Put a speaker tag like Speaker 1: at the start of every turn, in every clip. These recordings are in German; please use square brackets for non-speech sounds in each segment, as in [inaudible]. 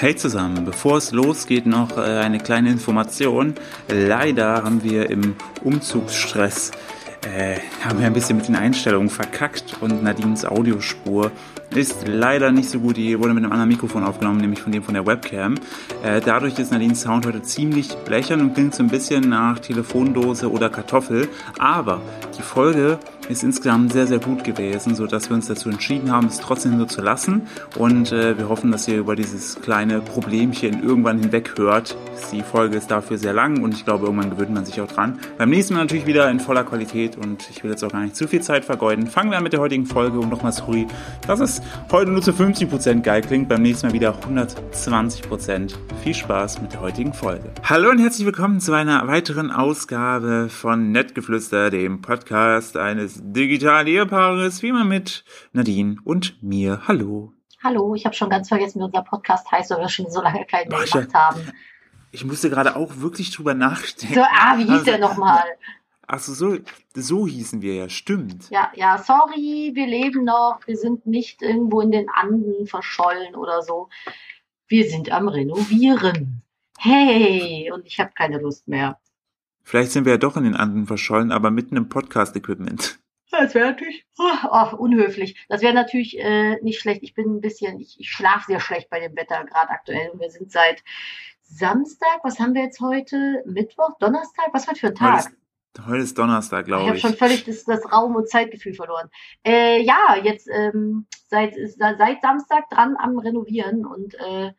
Speaker 1: Hey zusammen, bevor es losgeht, noch äh, eine kleine Information. Leider haben wir im Umzugsstress äh, haben wir ein bisschen mit den Einstellungen verkackt und Nadines Audiospur ist leider nicht so gut. Die wurde mit einem anderen Mikrofon aufgenommen, nämlich von dem von der Webcam. Äh, dadurch ist Nadines Sound heute ziemlich blechern und klingt so ein bisschen nach Telefondose oder Kartoffel. Aber die Folge ist insgesamt sehr, sehr gut gewesen, so dass wir uns dazu entschieden haben, es trotzdem so zu lassen. Und äh, wir hoffen, dass ihr über dieses kleine Problemchen irgendwann hinweg hört. Die Folge ist dafür sehr lang und ich glaube, irgendwann gewöhnt man sich auch dran. Beim nächsten Mal natürlich wieder in voller Qualität und ich will jetzt auch gar nicht zu viel Zeit vergeuden. Fangen wir an mit der heutigen Folge und nochmal sorry, dass es heute nur zu 50% geil klingt. Beim nächsten Mal wieder 120%. Viel Spaß mit der heutigen Folge. Hallo und herzlich willkommen zu einer weiteren Ausgabe von Nettgeflüster, dem Podcast eines digitalen Ehepaares, wie immer mit Nadine und mir. Hallo.
Speaker 2: Hallo, ich habe schon ganz vergessen, wie unser Podcast heißt, weil wir schon so lange keinen mehr gemacht haben.
Speaker 1: Ich musste gerade auch wirklich drüber nachdenken.
Speaker 2: So, ah, wie hieß also, der nochmal?
Speaker 1: Achso, so, so hießen wir ja, stimmt.
Speaker 2: Ja, ja, sorry, wir leben noch, wir sind nicht irgendwo in den Anden verschollen oder so. Wir sind am Renovieren. Hey, und ich habe keine Lust mehr.
Speaker 1: Vielleicht sind wir ja doch in den Anden verschollen, aber mitten im Podcast-Equipment.
Speaker 2: Das wäre natürlich oh, oh, unhöflich. Das wäre natürlich äh, nicht schlecht. Ich bin ein bisschen, ich, ich schlafe sehr schlecht bei dem Wetter, gerade aktuell. Und wir sind seit Samstag, was haben wir jetzt heute? Mittwoch, Donnerstag? Was heute für ein Tag?
Speaker 1: Heute ist, heute ist Donnerstag, glaube ich.
Speaker 2: Ich habe schon völlig das, das Raum- und Zeitgefühl verloren. Äh, ja, jetzt ähm, seit, seit Samstag dran am Renovieren und äh,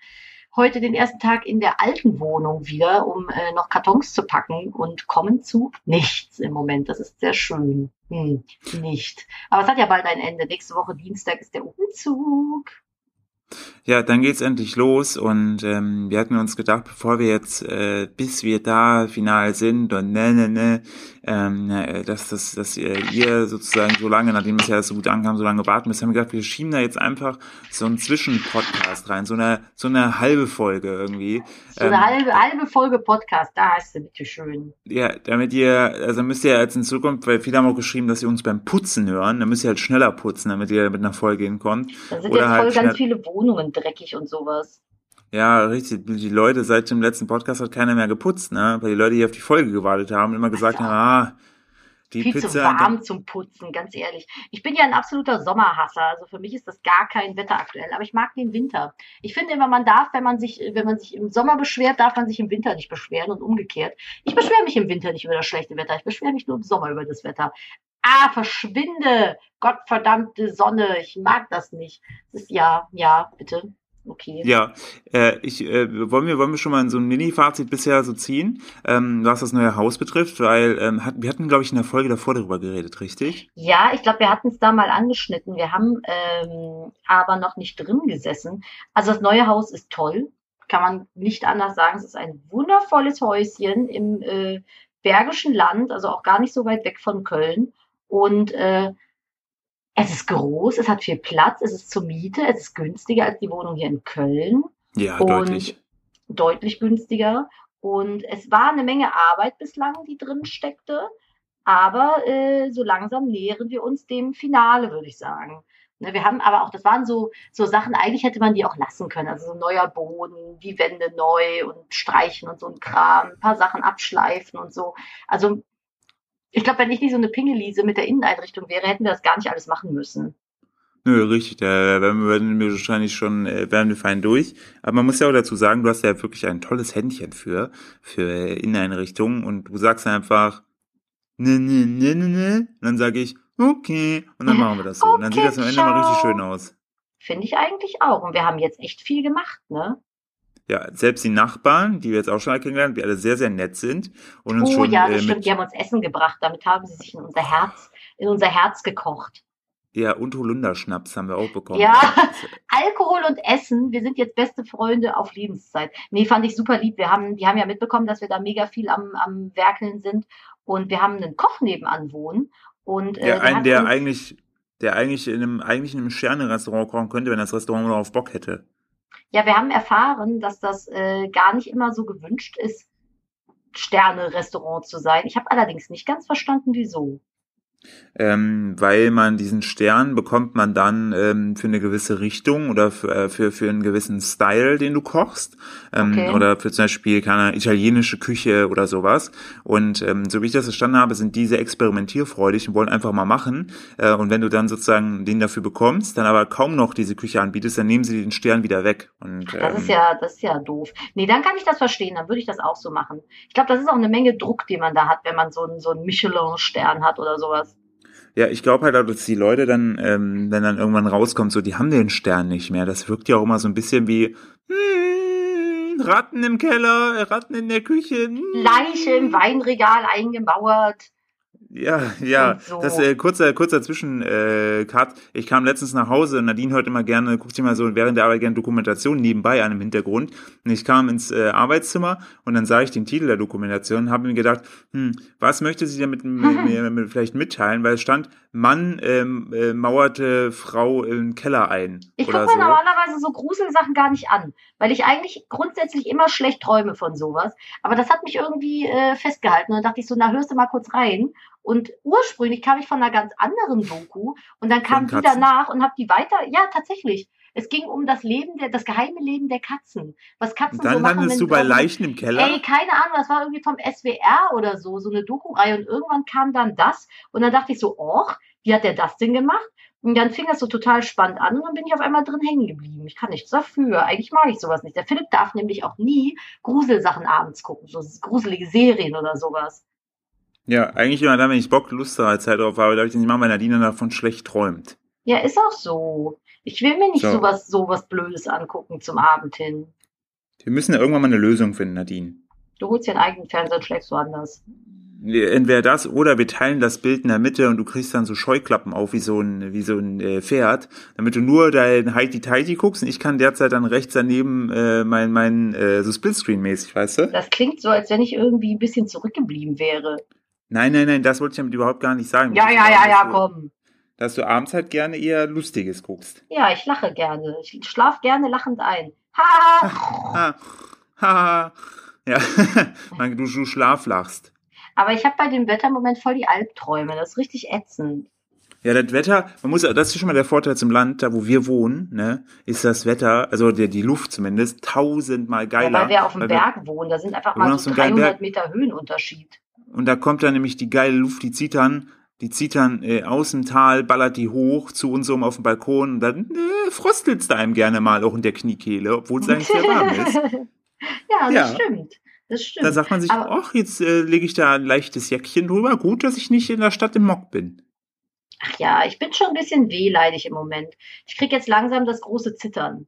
Speaker 2: heute den ersten Tag in der alten Wohnung wieder, um äh, noch Kartons zu packen und kommen zu nichts im Moment. Das ist sehr schön. Hm, nicht. Aber es hat ja bald ein Ende. Nächste Woche Dienstag ist der Umzug.
Speaker 1: Ja, dann geht's endlich los und ähm, wir hatten uns gedacht, bevor wir jetzt, äh, bis wir da final sind und ne, ne, ne, ähm, äh, dass, dass, dass ihr sozusagen so lange, nachdem es ja so gut ankam, so lange warten müsst, haben wir gedacht, wir schieben da jetzt einfach so einen Zwischenpodcast rein, so eine, so eine halbe Folge irgendwie.
Speaker 2: So eine ähm, halbe, halbe Folge Podcast, da heißt du bitte schön.
Speaker 1: Ja, damit ihr, also müsst ihr jetzt in Zukunft, weil viele haben auch geschrieben, dass ihr uns beim Putzen hören, dann müsst ihr halt schneller putzen, damit ihr mit einer Folge hinkommt.
Speaker 2: Da sind Oder jetzt voll halt ganz viele Wohnungen dreckig und sowas.
Speaker 1: Ja, richtig. Die Leute seit dem letzten Podcast hat keiner mehr geputzt, ne? Weil die Leute, die auf die Folge gewartet haben, immer gesagt haben, ah, die
Speaker 2: viel
Speaker 1: Pizza.
Speaker 2: zu warm zum Putzen, ganz ehrlich. Ich bin ja ein absoluter Sommerhasser, also für mich ist das gar kein Wetter aktuell, aber ich mag den Winter. Ich finde immer, man darf, wenn man sich, wenn man sich im Sommer beschwert, darf man sich im Winter nicht beschweren und umgekehrt. Ich beschwere mich im Winter nicht über das schlechte Wetter, ich beschwere mich nur im Sommer über das Wetter. Ah, verschwinde! Gottverdammte Sonne, ich mag das nicht. Das ist ja, ja, bitte. Okay.
Speaker 1: Ja, äh, ich äh, wollen wir wollen wir schon mal so ein Mini-Fazit bisher so ziehen, ähm, was das neue Haus betrifft, weil ähm, hat, wir hatten glaube ich in der Folge davor darüber geredet, richtig?
Speaker 2: Ja, ich glaube, wir hatten es da mal angeschnitten. Wir haben ähm, aber noch nicht drin gesessen. Also das neue Haus ist toll, kann man nicht anders sagen. Es ist ein wundervolles Häuschen im äh, Bergischen Land, also auch gar nicht so weit weg von Köln und äh, es ist groß, es hat viel Platz, es ist zur Miete, es ist günstiger als die Wohnung hier in Köln.
Speaker 1: Ja, deutlich.
Speaker 2: Deutlich günstiger. Und es war eine Menge Arbeit bislang, die drin steckte. Aber äh, so langsam nähern wir uns dem Finale, würde ich sagen. Ne, wir haben aber auch, das waren so, so Sachen, eigentlich hätte man die auch lassen können. Also so neuer Boden, die Wände neu und streichen und so ein Kram, ein paar Sachen abschleifen und so. Also ich glaube, wenn ich nicht so eine Pingelise mit der Inneneinrichtung wäre, hätten wir das gar nicht alles machen müssen.
Speaker 1: Nö, richtig, da werden wir wahrscheinlich schon, äh, wären wir fein durch. Aber man muss ja auch dazu sagen, du hast ja wirklich ein tolles Händchen für, für Inneneinrichtungen und du sagst einfach, ne, ne, ne, ne, ne, und dann sage ich, okay, und dann machen wir das so. Okay, und dann sieht das am Ende mal richtig schön aus.
Speaker 2: Finde ich eigentlich auch. Und wir haben jetzt echt viel gemacht, ne?
Speaker 1: Ja, selbst die Nachbarn, die wir jetzt auch schon kennengelernt, die alle sehr, sehr nett sind und uns
Speaker 2: oh,
Speaker 1: schon.
Speaker 2: ja, das äh, stimmt, die haben uns Essen gebracht, damit haben sie sich in unser Herz, in unser Herz gekocht.
Speaker 1: Ja, und Holunderschnaps haben wir auch bekommen.
Speaker 2: Ja, [laughs] Alkohol und Essen, wir sind jetzt beste Freunde auf Lebenszeit. Nee, fand ich super lieb. Wir haben, die haben ja mitbekommen, dass wir da mega viel am, am Werkeln sind und wir haben einen Koch nebenan wohnen. Und,
Speaker 1: äh, der, ein, der eigentlich, der eigentlich in einem, eigentlich in einem Sterne-Restaurant kochen könnte, wenn das Restaurant nur auf Bock hätte.
Speaker 2: Ja, wir haben erfahren, dass das äh, gar nicht immer so gewünscht ist, Sterne-Restaurant zu sein. Ich habe allerdings nicht ganz verstanden, wieso.
Speaker 1: Ähm, weil man diesen Stern bekommt man dann ähm, für eine gewisse Richtung oder für, äh, für, für einen gewissen Style, den du kochst. Ähm, okay. Oder für zum Beispiel keine italienische Küche oder sowas. Und ähm, so wie ich das verstanden habe, sind diese experimentierfreudig und wollen einfach mal machen. Äh, und wenn du dann sozusagen den dafür bekommst, dann aber kaum noch diese Küche anbietest, dann nehmen sie den Stern wieder weg. Und,
Speaker 2: ähm, das ist ja, das ist ja doof. Nee, dann kann ich das verstehen, dann würde ich das auch so machen. Ich glaube, das ist auch eine Menge Druck, den man da hat, wenn man so einen, so einen Michelin-Stern hat oder sowas.
Speaker 1: Ja, ich glaube halt, dass die Leute dann, ähm, wenn dann irgendwann rauskommt, so, die haben den Stern nicht mehr. Das wirkt ja auch immer so ein bisschen wie, hm, Ratten im Keller, Ratten in der Küche. Hm.
Speaker 2: Leiche im Weinregal eingemauert.
Speaker 1: Ja, ja. So. Das äh, kurzer kurzer Zwischen äh, Cut. Ich kam letztens nach Hause. Nadine hört immer gerne, guckt sich mal so während der Arbeit gerne Dokumentation nebenbei an im Hintergrund. Und ich kam ins äh, Arbeitszimmer und dann sah ich den Titel der Dokumentation und habe mir gedacht, hm, was möchte sie damit [laughs] mir, mir vielleicht mitteilen? Weil es stand, Mann ähm, äh, mauerte Frau im Keller ein.
Speaker 2: Ich gucke mir so. normalerweise so Gruselsachen gar nicht an, weil ich eigentlich grundsätzlich immer schlecht träume von sowas. Aber das hat mich irgendwie äh, festgehalten. Und dann dachte ich so, na hörst du mal kurz rein. Und ursprünglich kam ich von einer ganz anderen Doku und dann kam die danach und habe die weiter, ja tatsächlich. Es ging um das Leben der, das geheime Leben der Katzen. Was Katzen
Speaker 1: und dann
Speaker 2: so machen.
Speaker 1: Dann landest du bei Leichen im Keller.
Speaker 2: Ey, keine Ahnung, das war irgendwie vom SWR oder so, so eine Doku-Reihe und irgendwann kam dann das und dann dachte ich so, och, wie hat der das denn gemacht? Und dann fing das so total spannend an und dann bin ich auf einmal drin hängen geblieben. Ich kann nichts dafür. Eigentlich mag ich sowas nicht. Der Philipp darf nämlich auch nie Gruselsachen abends gucken, so gruselige Serien oder sowas.
Speaker 1: Ja, eigentlich immer dann, wenn ich Bock, Lust oder Zeit drauf habe, darf ich nicht machen, weil Nadine davon schlecht träumt.
Speaker 2: Ja, ist auch so. Ich will mir nicht so. sowas, sowas Blödes angucken zum Abend hin.
Speaker 1: Wir müssen ja irgendwann mal eine Lösung finden, Nadine.
Speaker 2: Du holst dir einen eigenen Fernseher und schlägst woanders.
Speaker 1: Entweder das oder wir teilen das Bild in der Mitte und du kriegst dann so Scheuklappen auf wie so ein, wie so ein äh, Pferd, damit du nur dein Heidi Tighty guckst und ich kann derzeit dann rechts daneben äh, mein, mein äh, so Splitscreen-mäßig, weißt du?
Speaker 2: Das klingt so, als wenn ich irgendwie ein bisschen zurückgeblieben wäre.
Speaker 1: Nein, nein, nein, das wollte ich damit überhaupt gar nicht sagen.
Speaker 2: Ja, ja, ja, ja, komm.
Speaker 1: Dass du abends halt gerne eher Lustiges guckst.
Speaker 2: Ja, ich lache gerne. Ich schlaf gerne lachend ein. Ha!
Speaker 1: ha, ha. Ja, [laughs] du, du schlaflachst.
Speaker 2: Aber ich habe bei dem Wetter im Moment voll die Albträume. Das ist richtig ätzend.
Speaker 1: Ja, das Wetter, man muss, das ist schon mal der Vorteil zum Land, da wo wir wohnen, ne, ist das Wetter, also der, die Luft zumindest, tausendmal geiler. Ja,
Speaker 2: weil wir auf dem Berg wohnen, da sind einfach mal so 300 Meter Höhenunterschied.
Speaker 1: Und da kommt dann nämlich die geile Luft, die dann, die dann äh, aus dem Tal, ballert die hoch zu uns um auf dem Balkon und dann äh, fröstelt's da einem gerne mal auch in der Kniekehle, obwohl es eigentlich sehr warm [laughs] ist.
Speaker 2: ja, das ja. stimmt. Das stimmt.
Speaker 1: Da sagt man sich, ach, jetzt äh, lege ich da ein leichtes Jäckchen drüber. Gut, dass ich nicht in der Stadt im Mock bin.
Speaker 2: Ach ja, ich bin schon ein bisschen wehleidig im Moment. Ich krieg jetzt langsam das große Zittern.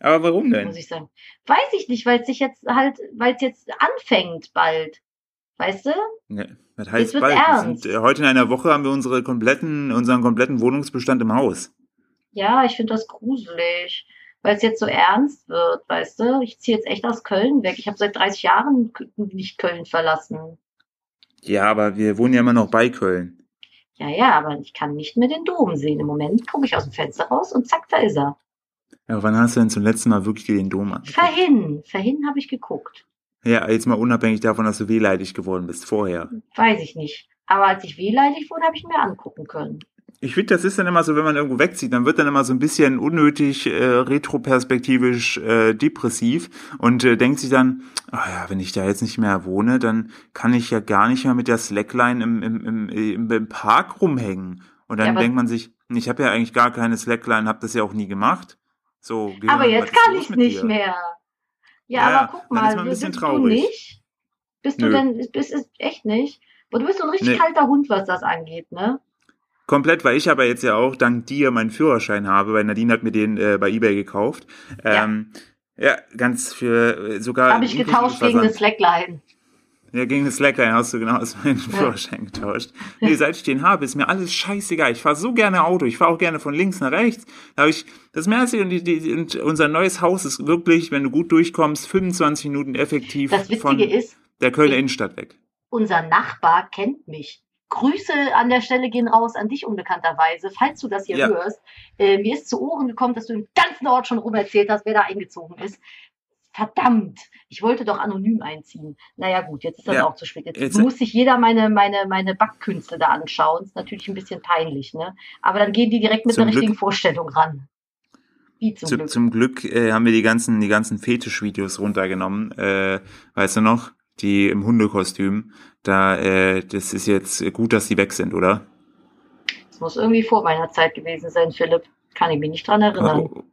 Speaker 1: Aber warum denn?
Speaker 2: Muss ich sagen. Weiß ich nicht, weil es sich jetzt halt, weil es jetzt anfängt bald. Weißt du?
Speaker 1: Ne, das heißt bald. Ernst. Sind, äh, heute in einer Woche haben wir unsere kompletten, unseren kompletten Wohnungsbestand im Haus.
Speaker 2: Ja, ich finde das gruselig, weil es jetzt so ernst wird, weißt du? Ich ziehe jetzt echt aus Köln weg. Ich habe seit 30 Jahren nicht Köln verlassen.
Speaker 1: Ja, aber wir wohnen ja immer noch bei Köln.
Speaker 2: Ja, ja, aber ich kann nicht mehr den Dom sehen. Im Moment gucke ich aus dem Fenster raus und zack, da ist er.
Speaker 1: Ja, wann hast du denn zum letzten Mal wirklich den Dom
Speaker 2: angeguckt? Vorhin, vorhin habe ich geguckt.
Speaker 1: Ja, jetzt mal unabhängig davon, dass du wehleidig geworden bist vorher.
Speaker 2: Weiß ich nicht. Aber als ich wehleidig wurde, habe ich mir angucken können.
Speaker 1: Ich finde, das ist dann immer so, wenn man irgendwo wegzieht, dann wird dann immer so ein bisschen unnötig äh, retroperspektivisch äh, depressiv und äh, denkt sich dann, ah ja, wenn ich da jetzt nicht mehr wohne, dann kann ich ja gar nicht mehr mit der Slackline im, im, im, im, im Park rumhängen. Und dann ja, denkt man sich, ich habe ja eigentlich gar keine Slackline, habe das ja auch nie gemacht. So,
Speaker 2: aber jetzt kann ich nicht dir? mehr. Ja, ja, aber guck mal,
Speaker 1: ist
Speaker 2: bist
Speaker 1: traurig.
Speaker 2: du nicht? Bist Nö. du denn, bist es echt nicht? Und du bist so ein richtig nee. kalter Hund, was das angeht, ne?
Speaker 1: Komplett, weil ich aber jetzt ja auch dank dir meinen Führerschein habe, weil Nadine hat mir den äh, bei Ebay gekauft. Ähm, ja. ja, ganz für äh, sogar.
Speaker 2: Habe ich getauscht gegen eine Slackline.
Speaker 1: Ja, gegen eine Slackline hast du genau aus meinen ja. Führerschein getauscht. Nee, seit ich den habe, ist mir alles scheißegal. Ich fahre so gerne Auto. Ich fahre auch gerne von links nach rechts. Da habe ich das Mercy und, die, die, und unser neues Haus ist wirklich, wenn du gut durchkommst, 25 Minuten effektiv
Speaker 2: das Witzige von ist,
Speaker 1: der Kölner Innenstadt weg.
Speaker 2: Unser Nachbar kennt mich. Grüße an der Stelle gehen raus an dich unbekannterweise, falls du das hier ja. hörst. Äh, mir ist zu Ohren gekommen, dass du im ganzen Ort schon rum erzählt hast, wer da eingezogen ist. Verdammt, ich wollte doch anonym einziehen. Naja gut, jetzt ist das
Speaker 1: Ja,
Speaker 2: auch zu spät. Jetzt,
Speaker 1: jetzt-
Speaker 2: muss sich jeder meine, meine, meine Backkünste da anschauen. Ist natürlich ein bisschen peinlich, ne? Aber dann gehen die direkt mit
Speaker 1: Zum
Speaker 2: einer
Speaker 1: Glück-
Speaker 2: richtigen Vorstellung ran. Wie zum
Speaker 1: Zu,
Speaker 2: Glück.
Speaker 1: zum Glück äh, haben wir die ganzen, die ganzen Fetisch-Videos runtergenommen. Äh, weißt du noch? Die im Hundekostüm. Da, äh, das ist jetzt gut, dass die weg sind, oder?
Speaker 2: Das muss irgendwie vor meiner Zeit gewesen sein, Philipp. Kann ich mich nicht dran erinnern.
Speaker 1: Oh,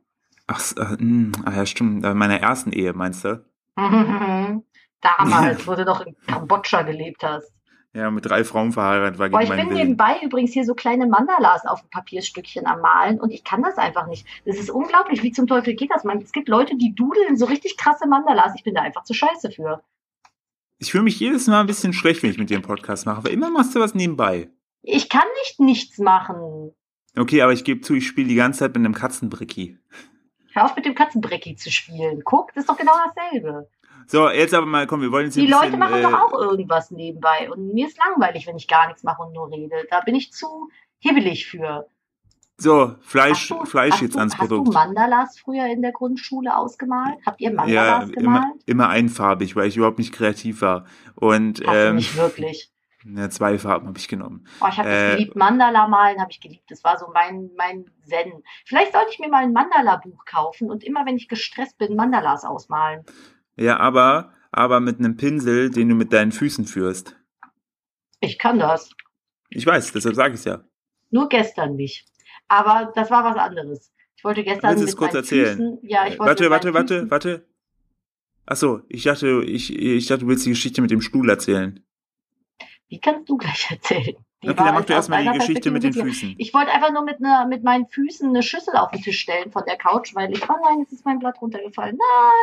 Speaker 1: ach, äh, mh, ah, ja, stimmt. Bei meiner ersten Ehe, meinst du? [laughs]
Speaker 2: Damals, wo du noch in Kambodscha gelebt hast.
Speaker 1: Ja, mit drei Frauen verheiratet war
Speaker 2: Boah,
Speaker 1: gegen
Speaker 2: ich
Speaker 1: meinen
Speaker 2: bin
Speaker 1: Willen.
Speaker 2: nebenbei übrigens hier so kleine Mandalas auf dem Papierstückchen am Malen und ich kann das einfach nicht. Das ist unglaublich, wie zum Teufel geht das, man? Es gibt Leute, die dudeln so richtig krasse Mandalas. Ich bin da einfach zu scheiße für.
Speaker 1: Ich fühle mich jedes Mal ein bisschen schlecht, wenn ich mit dir einen Podcast mache, aber immer machst du was nebenbei.
Speaker 2: Ich kann nicht nichts machen.
Speaker 1: Okay, aber ich gebe zu, ich spiele die ganze Zeit mit einem Katzenbricki.
Speaker 2: Hör auf mit dem Katzenbrecki zu spielen. Guck, das ist doch genau dasselbe.
Speaker 1: So, jetzt aber mal, komm, wir wollen jetzt
Speaker 2: Die Leute
Speaker 1: bisschen,
Speaker 2: machen
Speaker 1: äh,
Speaker 2: doch auch irgendwas nebenbei. Und mir ist langweilig, wenn ich gar nichts mache und nur rede. Da bin ich zu hibbelig für.
Speaker 1: So, Fleisch,
Speaker 2: du-
Speaker 1: Fleisch jetzt
Speaker 2: du,
Speaker 1: ans
Speaker 2: Hast du
Speaker 1: Produkt.
Speaker 2: Mandalas früher in der Grundschule ausgemalt? Habt ihr
Speaker 1: Ja,
Speaker 2: Mandalas
Speaker 1: immer,
Speaker 2: gemalt?
Speaker 1: immer einfarbig, weil ich überhaupt nicht kreativ war. Und
Speaker 2: du
Speaker 1: ähm,
Speaker 2: nicht wirklich.
Speaker 1: Ja, zwei Farben habe ich genommen.
Speaker 2: Oh, ich habe
Speaker 1: Äh,
Speaker 2: das geliebt. Mandala malen habe ich geliebt. Das war so mein, mein Zen. Vielleicht sollte ich mir mal ein Mandala-Buch kaufen und immer, wenn ich gestresst bin, Mandalas ausmalen.
Speaker 1: Ja, aber, aber mit einem Pinsel, den du mit deinen Füßen führst.
Speaker 2: Ich kann das.
Speaker 1: Ich weiß, deshalb sage ich es ja.
Speaker 2: Nur gestern nicht. Aber das war was anderes. Ich wollte gestern
Speaker 1: Willst du es kurz erzählen?
Speaker 2: Füßen. Ja, ich wollte
Speaker 1: warte, warte, warte, warte. Ach so, ich dachte, ich, ich dachte, du willst die Geschichte mit dem Stuhl erzählen.
Speaker 2: Die kannst du gleich [laughs] erzählen. Die
Speaker 1: okay, dann mach du erstmal die Geschichte mit den Füßen.
Speaker 2: Ich wollte einfach nur mit, einer, mit meinen Füßen eine Schüssel auf den Tisch stellen von der Couch, weil ich, oh nein, jetzt ist mein Blatt runtergefallen.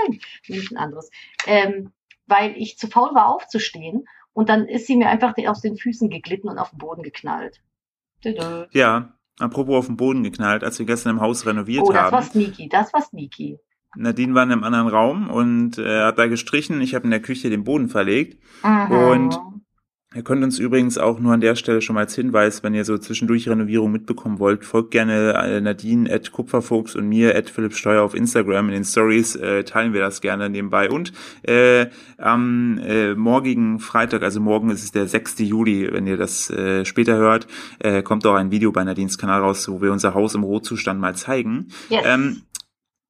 Speaker 2: Nein, nicht ein anderes. Ähm, weil ich zu faul war aufzustehen und dann ist sie mir einfach aus den Füßen geglitten und auf den Boden geknallt. Tüdü.
Speaker 1: Ja, apropos auf den Boden geknallt, als wir gestern im Haus renoviert
Speaker 2: Oh, das
Speaker 1: haben.
Speaker 2: war sneaky, das war sneaky.
Speaker 1: Nadine war in einem anderen Raum und äh, hat da gestrichen. Ich habe in der Küche den Boden verlegt.
Speaker 2: Mhm.
Speaker 1: Und- Ihr könnt uns übrigens auch nur an der Stelle schon mal als Hinweis, wenn ihr so zwischendurch Renovierung mitbekommen wollt, folgt gerne äh, Nadine at Kupferfuchs und mir at Philipp Steuer auf Instagram. In den Stories äh, teilen wir das gerne nebenbei. Und äh, am äh, morgigen Freitag, also morgen ist es der 6. Juli, wenn ihr das äh, später hört, äh, kommt auch ein Video bei Nadines Kanal raus, wo wir unser Haus im Rohzustand mal zeigen.
Speaker 2: yes.
Speaker 1: Ähm,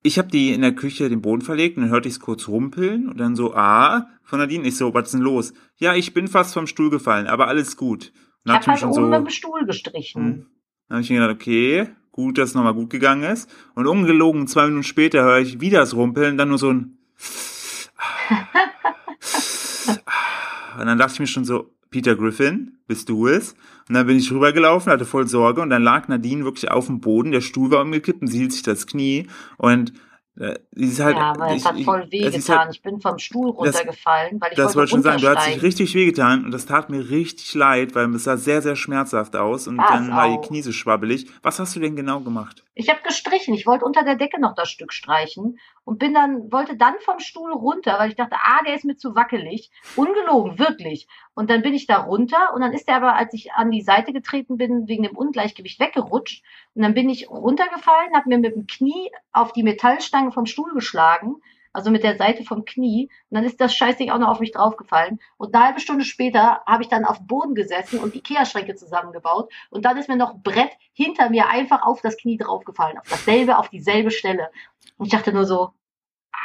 Speaker 1: ich habe die in der Küche den Boden verlegt und dann hörte ich es kurz rumpeln und dann so, ah, von Nadine. Ich so, was ist denn los? Ja, ich bin fast vom Stuhl gefallen, aber alles gut. Und
Speaker 2: ich habe halt oben
Speaker 1: so,
Speaker 2: mit dem Stuhl gestrichen.
Speaker 1: hm. dann habe ich mir gedacht, okay, gut, dass es nochmal gut gegangen ist. Und ungelogen, zwei Minuten später höre ich wieder das Rumpeln, dann nur so ein [laughs] Und dann dachte ich mir schon so, Peter Griffin, bist du es? Und dann bin ich rübergelaufen, hatte voll Sorge und dann lag Nadine wirklich auf dem Boden, der Stuhl war umgekippt und sie hielt sich das Knie und äh, sie ist halt,
Speaker 2: ja, aber es
Speaker 1: ich-
Speaker 2: hat
Speaker 1: ich-
Speaker 2: voll weh
Speaker 1: es ist
Speaker 2: getan.
Speaker 1: halt-
Speaker 2: ich bin vom Stuhl
Speaker 1: Das-
Speaker 2: runtergefallen, weil ich
Speaker 1: das
Speaker 2: wollte
Speaker 1: ich schon sagen, du hast dich richtig wehgetan und das tat mir richtig leid, weil es sah sehr, sehr schmerzhaft aus und
Speaker 2: War's
Speaker 1: dann war
Speaker 2: auch.
Speaker 1: Knie so schwabbelig. Was hast du denn genau gemacht?
Speaker 2: Ich habe gestrichen. Ich wollte unter der Decke noch das Stück streichen und bin dann wollte dann vom Stuhl runter, weil ich dachte, ah, der ist mir zu wackelig. Ungelogen, wirklich. Und dann bin ich da runter und dann ist der aber, als ich an die Seite getreten bin, wegen dem Ungleichgewicht weggerutscht. Und dann bin ich runtergefallen, habe mir mit dem Knie auf die Metallstange vom Stuhl geschlagen, also mit der Seite vom Knie. Und dann ist das Scheißding auch noch auf mich draufgefallen. Und eine halbe Stunde später habe ich dann auf Boden gesessen und Ikea-Schränke zusammengebaut. Und dann ist mir noch ein Brett hinter mir einfach auf das Knie draufgefallen. Auf dasselbe, auf dieselbe Stelle. Und ich dachte nur so, ah,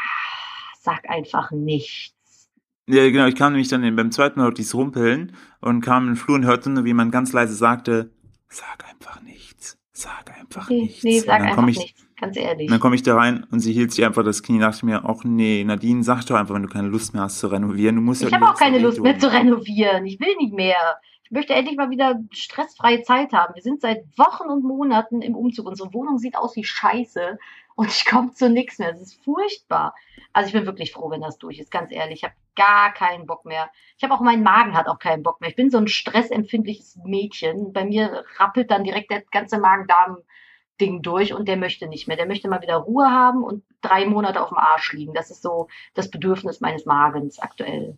Speaker 2: sag einfach nichts.
Speaker 1: Ja, genau, ich kam nämlich dann beim zweiten Mal hörte ich's rumpeln und kam in den Flur und hörte nur, wie man ganz leise sagte, sag einfach nichts, sag einfach
Speaker 2: Nee,
Speaker 1: nichts.
Speaker 2: nee sag
Speaker 1: dann
Speaker 2: einfach nichts. Ganz ehrlich.
Speaker 1: Dann komme ich da rein und sie hielt sich einfach das Knie, dachte mir, ach nee, Nadine, sag doch einfach, wenn du keine Lust mehr hast zu renovieren. Du musst ja
Speaker 2: Ich habe auch keine Lust mehr
Speaker 1: zu
Speaker 2: renovieren. Ich will nicht mehr. Ich möchte endlich mal wieder stressfreie Zeit haben. Wir sind seit Wochen und Monaten im Umzug. Unsere Wohnung sieht aus wie Scheiße und ich komme zu nichts mehr. Es ist furchtbar. Also ich bin wirklich froh, wenn das durch ist, ganz ehrlich. Ich habe gar keinen Bock mehr. Ich habe auch, mein Magen hat auch keinen Bock mehr. Ich bin so ein stressempfindliches Mädchen. Bei mir rappelt dann direkt der ganze Magen-Darm-Ding durch und der möchte nicht mehr. Der möchte mal wieder Ruhe haben und drei Monate auf dem Arsch liegen. Das ist so das Bedürfnis meines Magens aktuell.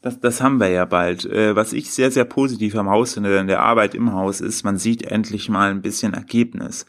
Speaker 1: Das, das haben wir ja bald. Äh, was ich sehr, sehr positiv am Haus finde, in der Arbeit im Haus ist, man sieht endlich mal ein bisschen Ergebnis.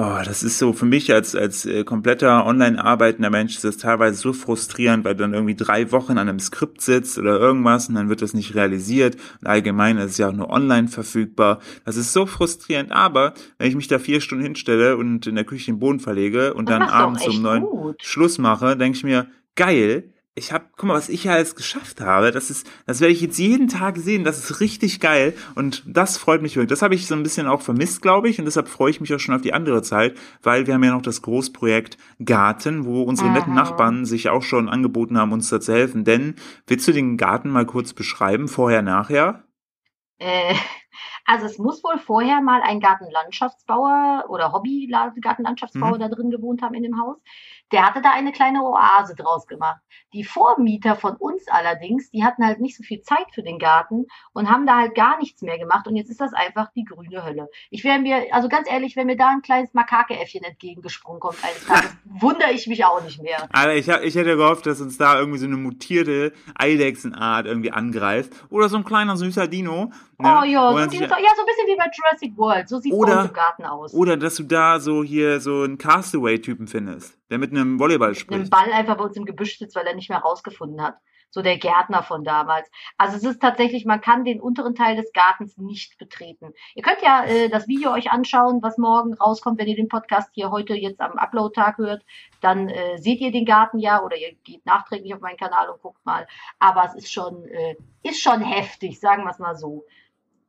Speaker 1: Oh, das ist so für mich als als äh, kompletter online arbeitender Mensch ist das teilweise so frustrierend, weil du dann irgendwie drei Wochen an einem Skript sitzt oder irgendwas und dann wird das nicht realisiert. Und allgemein ist es ja auch nur online verfügbar. Das ist so frustrierend. Aber wenn ich mich da vier Stunden hinstelle und in der Küche den Boden verlege und
Speaker 2: Das
Speaker 1: dann abends um neun
Speaker 2: gut.
Speaker 1: Schluss mache, denke ich mir geil. Ich habe, guck mal, was ich ja alles geschafft habe. Das ist, das werde ich jetzt jeden Tag sehen. Das ist richtig geil und das freut mich wirklich. Das habe ich so ein bisschen auch vermisst, glaube ich, und deshalb freue ich mich auch schon auf die andere Zeit, weil wir haben ja noch das Großprojekt Garten, wo unsere netten
Speaker 2: Mhm.
Speaker 1: Nachbarn sich auch schon angeboten haben, uns da zu helfen. Denn willst du den Garten mal kurz beschreiben, vorher, nachher?
Speaker 2: Äh, also es muss wohl vorher mal ein Gartenlandschaftsbauer oder Hobby-Gartenlandschaftsbauer
Speaker 1: Mhm.
Speaker 2: da drin gewohnt haben in dem Haus. Der hatte da eine kleine Oase draus gemacht. Die Vormieter von uns allerdings, die hatten halt nicht so viel Zeit für den Garten und haben da halt gar nichts mehr gemacht. Und jetzt ist das einfach die grüne Hölle. Ich wäre mir, also ganz ehrlich, wenn mir da ein kleines Makakeäffchen entgegengesprungen kommt eines Tages, [laughs] wundere ich mich auch nicht mehr.
Speaker 1: Aber ich, hab- ich hätte gehofft, dass uns da irgendwie so eine mutierte Eidechsenart irgendwie angreift. Oder so ein kleiner süßer Dino. ne,
Speaker 2: Oh ja, so,
Speaker 1: sich-
Speaker 2: ja, so ein bisschen wie bei Jurassic World. So sieht
Speaker 1: Oder-
Speaker 2: uns im Garten aus.
Speaker 1: Oder dass du da so hier so einen Castaway-Typen findest, der mit einem Volleyball
Speaker 2: einem
Speaker 1: spricht.
Speaker 2: Ball einfach bei uns im Gebüsch sitzt, weil er nicht mehr rausgefunden hat. So der Gärtner von damals. Also es ist tatsächlich, man kann den unteren Teil des Gartens nicht betreten. Ihr könnt ja äh, das Video euch anschauen, was morgen rauskommt, wenn ihr den Podcast hier heute jetzt am Upload-Tag hört. Dann äh, seht ihr den Garten ja oder ihr geht nachträglich auf meinen Kanal und guckt mal. Aber es ist schon, äh, ist schon heftig, sagen wir es mal so.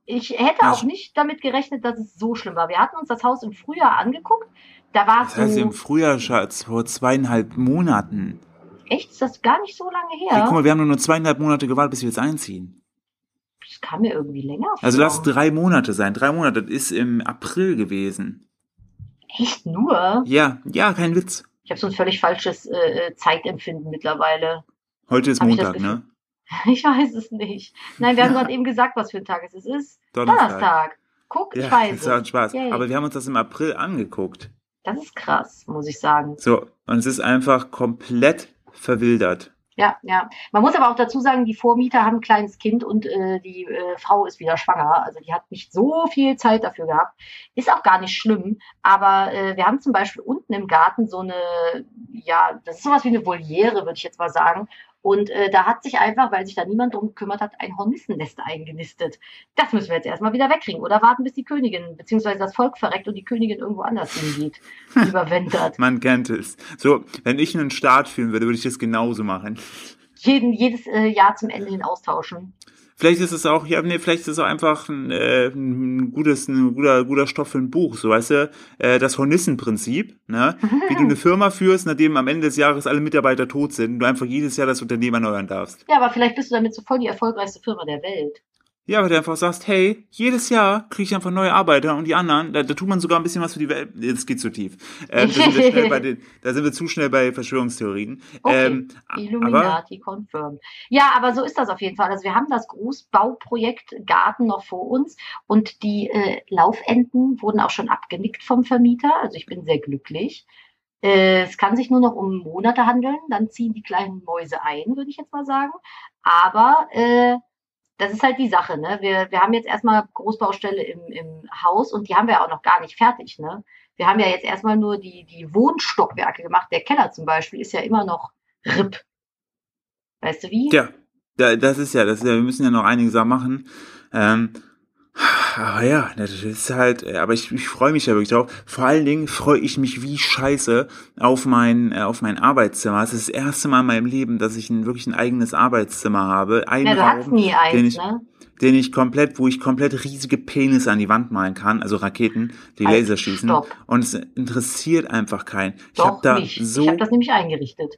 Speaker 2: Ich hätte auch nicht damit gerechnet, dass es so schlimm war. Wir hatten uns das Haus im Frühjahr angeguckt. Da war es
Speaker 1: Das heißt,
Speaker 2: so,
Speaker 1: im Frühjahr, Schatz, vor zweieinhalb Monaten.
Speaker 2: echt, ist das gar nicht so lange her?
Speaker 1: Hey, guck mal, wir haben nur zweieinhalb Monate gewartet, bis wir jetzt einziehen.
Speaker 2: Das kam mir irgendwie länger vor.
Speaker 1: Also lass es drei Monate sein. Drei Monate, das ist im April gewesen.
Speaker 2: Echt nur?
Speaker 1: Ja, ja, kein Witz.
Speaker 2: Ich habe so ein völlig falsches äh, äh, Zeitempfinden mittlerweile.
Speaker 1: Heute ist
Speaker 2: Hab ich
Speaker 1: Montag, ne? [laughs]
Speaker 2: Ich weiß es nicht. Nein, wir haben gerade eben gesagt, was für ein Tag es ist. Es ist
Speaker 1: Donnerstag.
Speaker 2: Donnerstag. Guck, ich
Speaker 1: Ja,
Speaker 2: weiß
Speaker 1: das hat
Speaker 2: es.
Speaker 1: Spaß.
Speaker 2: Yay.
Speaker 1: Aber wir haben uns das im April angeguckt.
Speaker 2: Das ist krass, muss ich sagen.
Speaker 1: So, und es ist einfach komplett verwildert.
Speaker 2: Ja, ja. Man muss aber auch dazu sagen, die Vormieter haben ein kleines Kind und äh, die äh, Frau ist wieder schwanger. Also die hat nicht so viel Zeit dafür gehabt. Ist auch gar nicht schlimm. Aber äh, wir haben zum Beispiel unten im Garten so eine, ja, das ist sowas wie eine Voliere, würde ich jetzt mal sagen. Und äh, da hat sich einfach, weil sich da niemand drum gekümmert hat, ein Hornissennest eingenistet. Das müssen wir jetzt erstmal wieder wegkriegen. Oder warten, bis die Königin, beziehungsweise das Volk verreckt und die Königin irgendwo anders hingeht. [laughs] Überwintert.
Speaker 1: Man kennt es. So, wenn ich einen Start führen würde, würde ich das genauso machen.
Speaker 2: Jeden, jedes äh, Jahr zum Ende hin austauschen.
Speaker 1: Vielleicht ist es auch, ja, nee, vielleicht ist es auch einfach ein, äh, ein gutes, ein guter, guter Stoff für ein Buch, so weißt du, äh, das Hornissen-Prinzip, ne? Wie du eine Firma führst, nachdem am Ende des Jahres alle Mitarbeiter tot sind und du einfach jedes Jahr das Unternehmen erneuern darfst.
Speaker 2: Ja, aber vielleicht bist du damit so voll die erfolgreichste Firma der Welt.
Speaker 1: Ja, weil du einfach sagst, hey, jedes Jahr kriege ich einfach neue Arbeiter und die anderen, da, da tut man sogar ein bisschen was für die Welt. Jetzt geht zu tief. Ähm, da, sind wir bei den, [laughs] da sind wir zu schnell bei Verschwörungstheorien.
Speaker 2: Okay.
Speaker 1: Ähm, aber
Speaker 2: Illuminati confirmed. Ja, aber so ist das auf jeden Fall. Also wir haben das Großbauprojekt Garten noch vor uns und die äh, Laufenden wurden auch schon abgenickt vom Vermieter. Also ich bin sehr glücklich. Äh, es kann sich nur noch um Monate handeln, dann ziehen die kleinen Mäuse ein, würde ich jetzt mal sagen. Aber äh, das ist halt die Sache, ne? Wir, wir haben jetzt erstmal Großbaustelle im, im Haus und die haben wir auch noch gar nicht fertig, ne? Wir haben ja jetzt erstmal nur die, die Wohnstockwerke gemacht. Der Keller zum Beispiel ist ja immer noch RIP. Weißt du wie?
Speaker 1: Ja, da, das ist ja, das ist ja, wir müssen ja noch einige Sachen machen. Ähm, aber ja, das ist halt, äh, aber ich, ich freue mich ja wirklich drauf. Vor allen Dingen freue ich mich wie scheiße auf mein, äh, auf mein Arbeitszimmer. Es ist das erste Mal in meinem Leben, dass ich ein, wirklich ein eigenes Arbeitszimmer habe. Ein
Speaker 2: Ja, du
Speaker 1: Raum,
Speaker 2: hattest nie eins,
Speaker 1: den ich,
Speaker 2: ne?
Speaker 1: den ich komplett, wo ich komplett riesige Penisse an die Wand malen kann, also Raketen, die
Speaker 2: Halt,
Speaker 1: Laser schießen.
Speaker 2: stopp.
Speaker 1: Und es interessiert einfach keinen. Ich habe da
Speaker 2: nicht.
Speaker 1: so
Speaker 2: Ich habe das nämlich eingerichtet.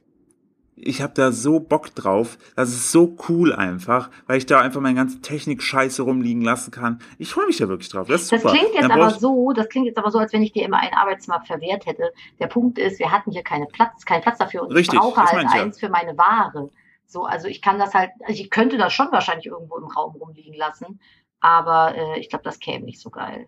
Speaker 1: Ich habe da so Bock drauf. Das ist so cool einfach, weil ich da einfach meine ganze Technik-Scheiße rumliegen lassen kann. Ich freue mich da wirklich drauf. Das
Speaker 2: Das klingt jetzt aber so, das klingt jetzt aber so, als wenn ich dir immer ein Arbeitszimmer verwehrt hätte. Der Punkt ist, wir hatten hier keine Platz, keinen Platz dafür und
Speaker 1: Richtig,
Speaker 2: ich brauche halt
Speaker 1: ich ja.
Speaker 2: eins für meine Ware. So, also ich kann das halt, also ich könnte das schon wahrscheinlich irgendwo im Raum rumliegen lassen, aber äh, ich glaube, das käme nicht so geil.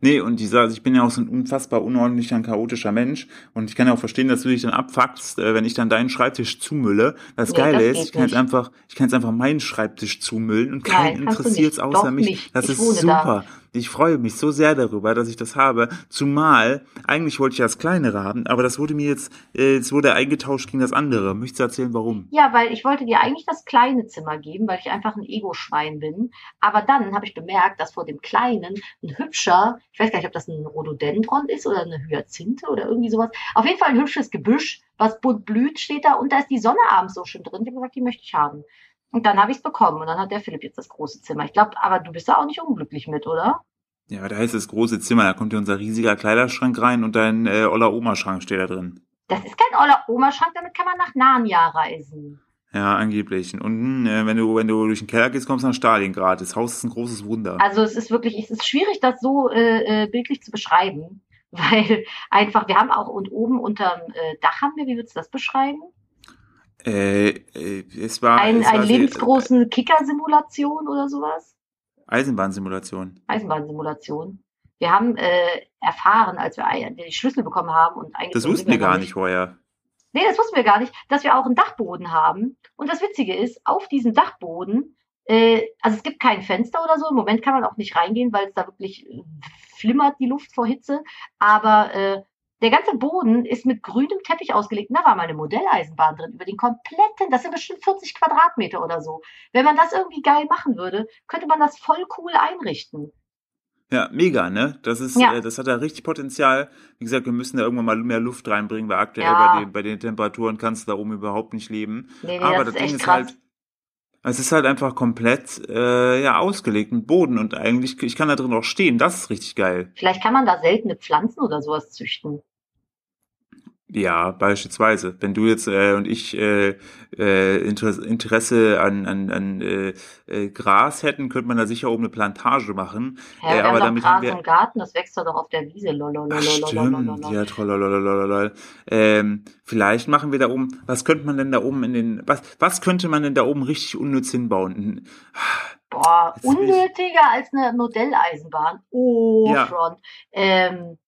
Speaker 1: Nee, und dieser, also ich bin ja auch so ein unfassbar unordentlicher chaotischer Mensch. Und ich kann ja auch verstehen, dass du dich dann abfuckst, äh, wenn ich dann deinen Schreibtisch zumülle. Das
Speaker 2: Nee,
Speaker 1: Geile
Speaker 2: das
Speaker 1: ist, ich kann jetzt einfach, ich kann jetzt einfach meinen Schreibtisch zumüllen und keinen interessiert's
Speaker 2: nicht.
Speaker 1: außer
Speaker 2: Doch
Speaker 1: mich.
Speaker 2: nicht.
Speaker 1: Das
Speaker 2: Ich
Speaker 1: ist super. Ich freue mich so sehr darüber, dass ich das habe. Zumal, eigentlich wollte ich das kleinere haben, aber das wurde mir jetzt, äh, wurde eingetauscht gegen das andere. Möchtest du erzählen, warum?
Speaker 2: Ja, weil ich wollte dir eigentlich das kleine Zimmer geben, weil ich einfach ein Ego-Schwein bin. Aber dann habe ich bemerkt, dass vor dem kleinen ein hübscher, ich weiß gar nicht, ob das ein Rhododendron ist oder eine Hyazinthe oder irgendwie sowas. Auf jeden Fall ein hübsches Gebüsch, was bunt blüht, steht da und da ist die Sonne abends so schön drin. Ich habe gesagt, die möchte ich haben. Und dann habe ich es bekommen und dann hat der Philipp jetzt das große Zimmer. Ich glaube, aber du bist da auch nicht unglücklich mit, oder?
Speaker 1: Ja, da heißt das große Zimmer, da kommt ja unser riesiger Kleiderschrank rein und dein äh, Oller Oma-Schrank steht da drin.
Speaker 2: Das ist kein Oller Oma-Schrank, damit kann man nach Narnia reisen.
Speaker 1: Ja, angeblich. Und unten, äh, wenn du, wenn du durch den Keller gehst, kommst du nach Stalingrad. Das Haus ist ein großes Wunder.
Speaker 2: Also es ist wirklich, es ist schwierig, das so äh, äh bildlich zu beschreiben. [laughs] Weil einfach, wir haben auch und oben unterm äh, Dach haben wir, wie würdest du das beschreiben?
Speaker 1: Äh, äh, es war
Speaker 2: ein,
Speaker 1: es
Speaker 2: ein
Speaker 1: war
Speaker 2: lebensgroßen Kicker-Simulation oder sowas.
Speaker 1: Eisenbahnsimulation.
Speaker 2: Eisenbahnsimulation. Wir haben äh, erfahren, als wir die Schlüssel bekommen haben und
Speaker 1: eigentlich. Das wussten wir gar nicht vorher.
Speaker 2: Nee, das wussten wir gar nicht, dass wir auch einen Dachboden haben. Und das Witzige ist, auf diesem Dachboden, äh, also es gibt kein Fenster oder so, im Moment kann man auch nicht reingehen, weil es da wirklich äh, flimmert die Luft vor Hitze. Aber äh, der ganze Boden ist mit grünem Teppich ausgelegt. Da war mal eine Modelleisenbahn drin, über den kompletten, das sind bestimmt 40 Quadratmeter oder so. Wenn man das irgendwie geil machen würde, könnte man das voll cool einrichten.
Speaker 1: Ja, mega, ne? Das ist, ja. äh, das hat da richtig Potenzial. Wie gesagt, wir müssen da irgendwann mal mehr Luft reinbringen, weil aktuell ja. bei, den, bei den Temperaturen kannst du da oben überhaupt nicht leben.
Speaker 2: Nee, nee, Aber das, das Ding ist krass. halt,
Speaker 1: es ist halt einfach komplett äh, ja ausgelegt mit Boden und eigentlich ich kann da drin auch stehen. Das ist richtig geil.
Speaker 2: Vielleicht kann man da seltene Pflanzen oder sowas züchten.
Speaker 1: Ja, beispielsweise. Wenn du jetzt äh, und ich äh, äh, Interesse an, an, an äh, äh, Gras hätten, könnte man da sicher oben eine Plantage machen.
Speaker 2: Ja, äh, aber damit Gras haben wir im Garten, das wächst doch auf der Wiese.
Speaker 1: Ach, stimmt. Ja, toll. Ähm, vielleicht machen wir da oben. Was könnte man denn da oben in den? Was was könnte man denn da oben richtig unnütz hinbauen?
Speaker 2: Boah, unnötiger als eine Modelleisenbahn. Oh, ja. Front. Ähm,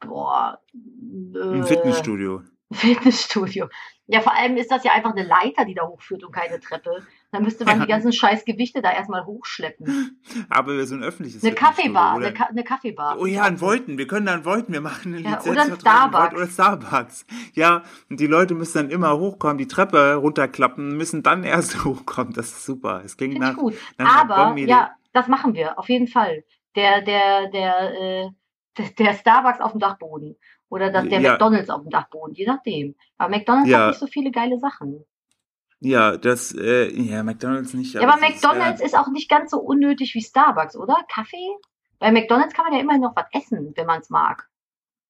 Speaker 2: boah.
Speaker 1: Ein Fitnessstudio. [laughs]
Speaker 2: Fitnessstudio. Ja, vor allem ist das ja einfach eine Leiter, die da hochführt und keine Treppe. Dann müsste man die ganzen scheiß Gewichte da erstmal hochschleppen. [laughs]
Speaker 1: Aber so ein öffentliches
Speaker 2: Eine Kaffeebar, eine, Ka eine, Kaffeebar.
Speaker 1: Oh ja, ein Voiten, wir können da einen Voiten, wir machen eine
Speaker 2: ja, Lizenz. Oder ein Starbucks.
Speaker 1: Oder Starbucks. Ja, und die Leute müssen dann immer hochkommen, die Treppe runterklappen, müssen dann erst [laughs] hochkommen. Das ist super. Es klingt nach,
Speaker 2: gut. nach Aber, ja, das machen wir, auf jeden Fall. Der, der, der, äh, der Starbucks auf dem Dachboden oder das, der ja. McDonalds auf dem Dachboden, je nachdem. Aber McDonalds ja. hat nicht so viele geile Sachen.
Speaker 1: Ja, das, äh, ja, McDonalds nicht.
Speaker 2: Aber ja, aber McDonalds ist, äh, ist, auch nicht ganz so unnötig wie Starbucks, oder? Kaffee? Bei McDonalds kann man ja immerhin noch was essen, wenn man es mag.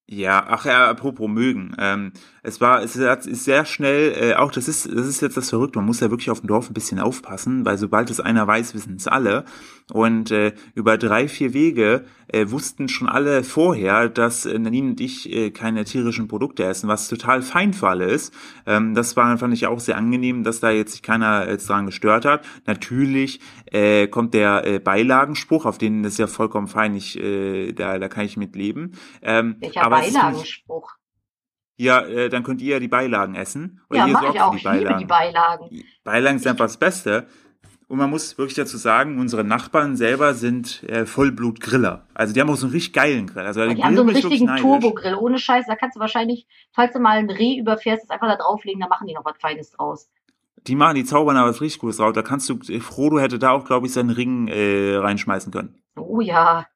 Speaker 1: Ja, ach ja, apropos mögen. Ähm, es war, es ist sehr schnell, äh, auch das ist, das ist jetzt das Verrückte, man muss ja wirklich auf dem Dorf ein bisschen aufpassen, weil sobald es einer weiß, wissen es alle. Und äh, über drei, vier Wege äh, wussten schon alle vorher, dass äh, Nadine und ich äh, keine tierischen Produkte essen, was total fein für alle ist. Ähm, das war, fand ich auch sehr angenehm, dass da jetzt sich keiner jetzt dran gestört hat. Natürlich äh, kommt der äh, Beilagenspruch, auf den ist ja vollkommen fein, ich, äh, da, da kann ich mit leben.
Speaker 2: Ähm, Welcher aber Beilagenspruch?
Speaker 1: Ja, äh, dann könnt ihr ja die Beilagen essen.
Speaker 2: Oder ja, ihr sorgt ich auch. Für die Beilagen. Ich liebe die Beilagen.
Speaker 1: Beilagen sind einfach das Beste. Und man muss wirklich dazu sagen, unsere Nachbarn selber sind äh, Vollblut-Griller. Also die haben auch so einen richtig geilen Grill. Also
Speaker 2: die haben so einen richtigen Turbo-Grill. Ohne Scheiß, da kannst du wahrscheinlich, falls du mal ein Reh überfährst, das einfach da drauflegen, da machen die noch was Feines draus.
Speaker 1: Die machen, die zaubern aber was richtig Gutes drauf. Da kannst du, Frodo hätte da auch, glaube ich, seinen Ring äh, reinschmeißen können.
Speaker 2: Oh ja.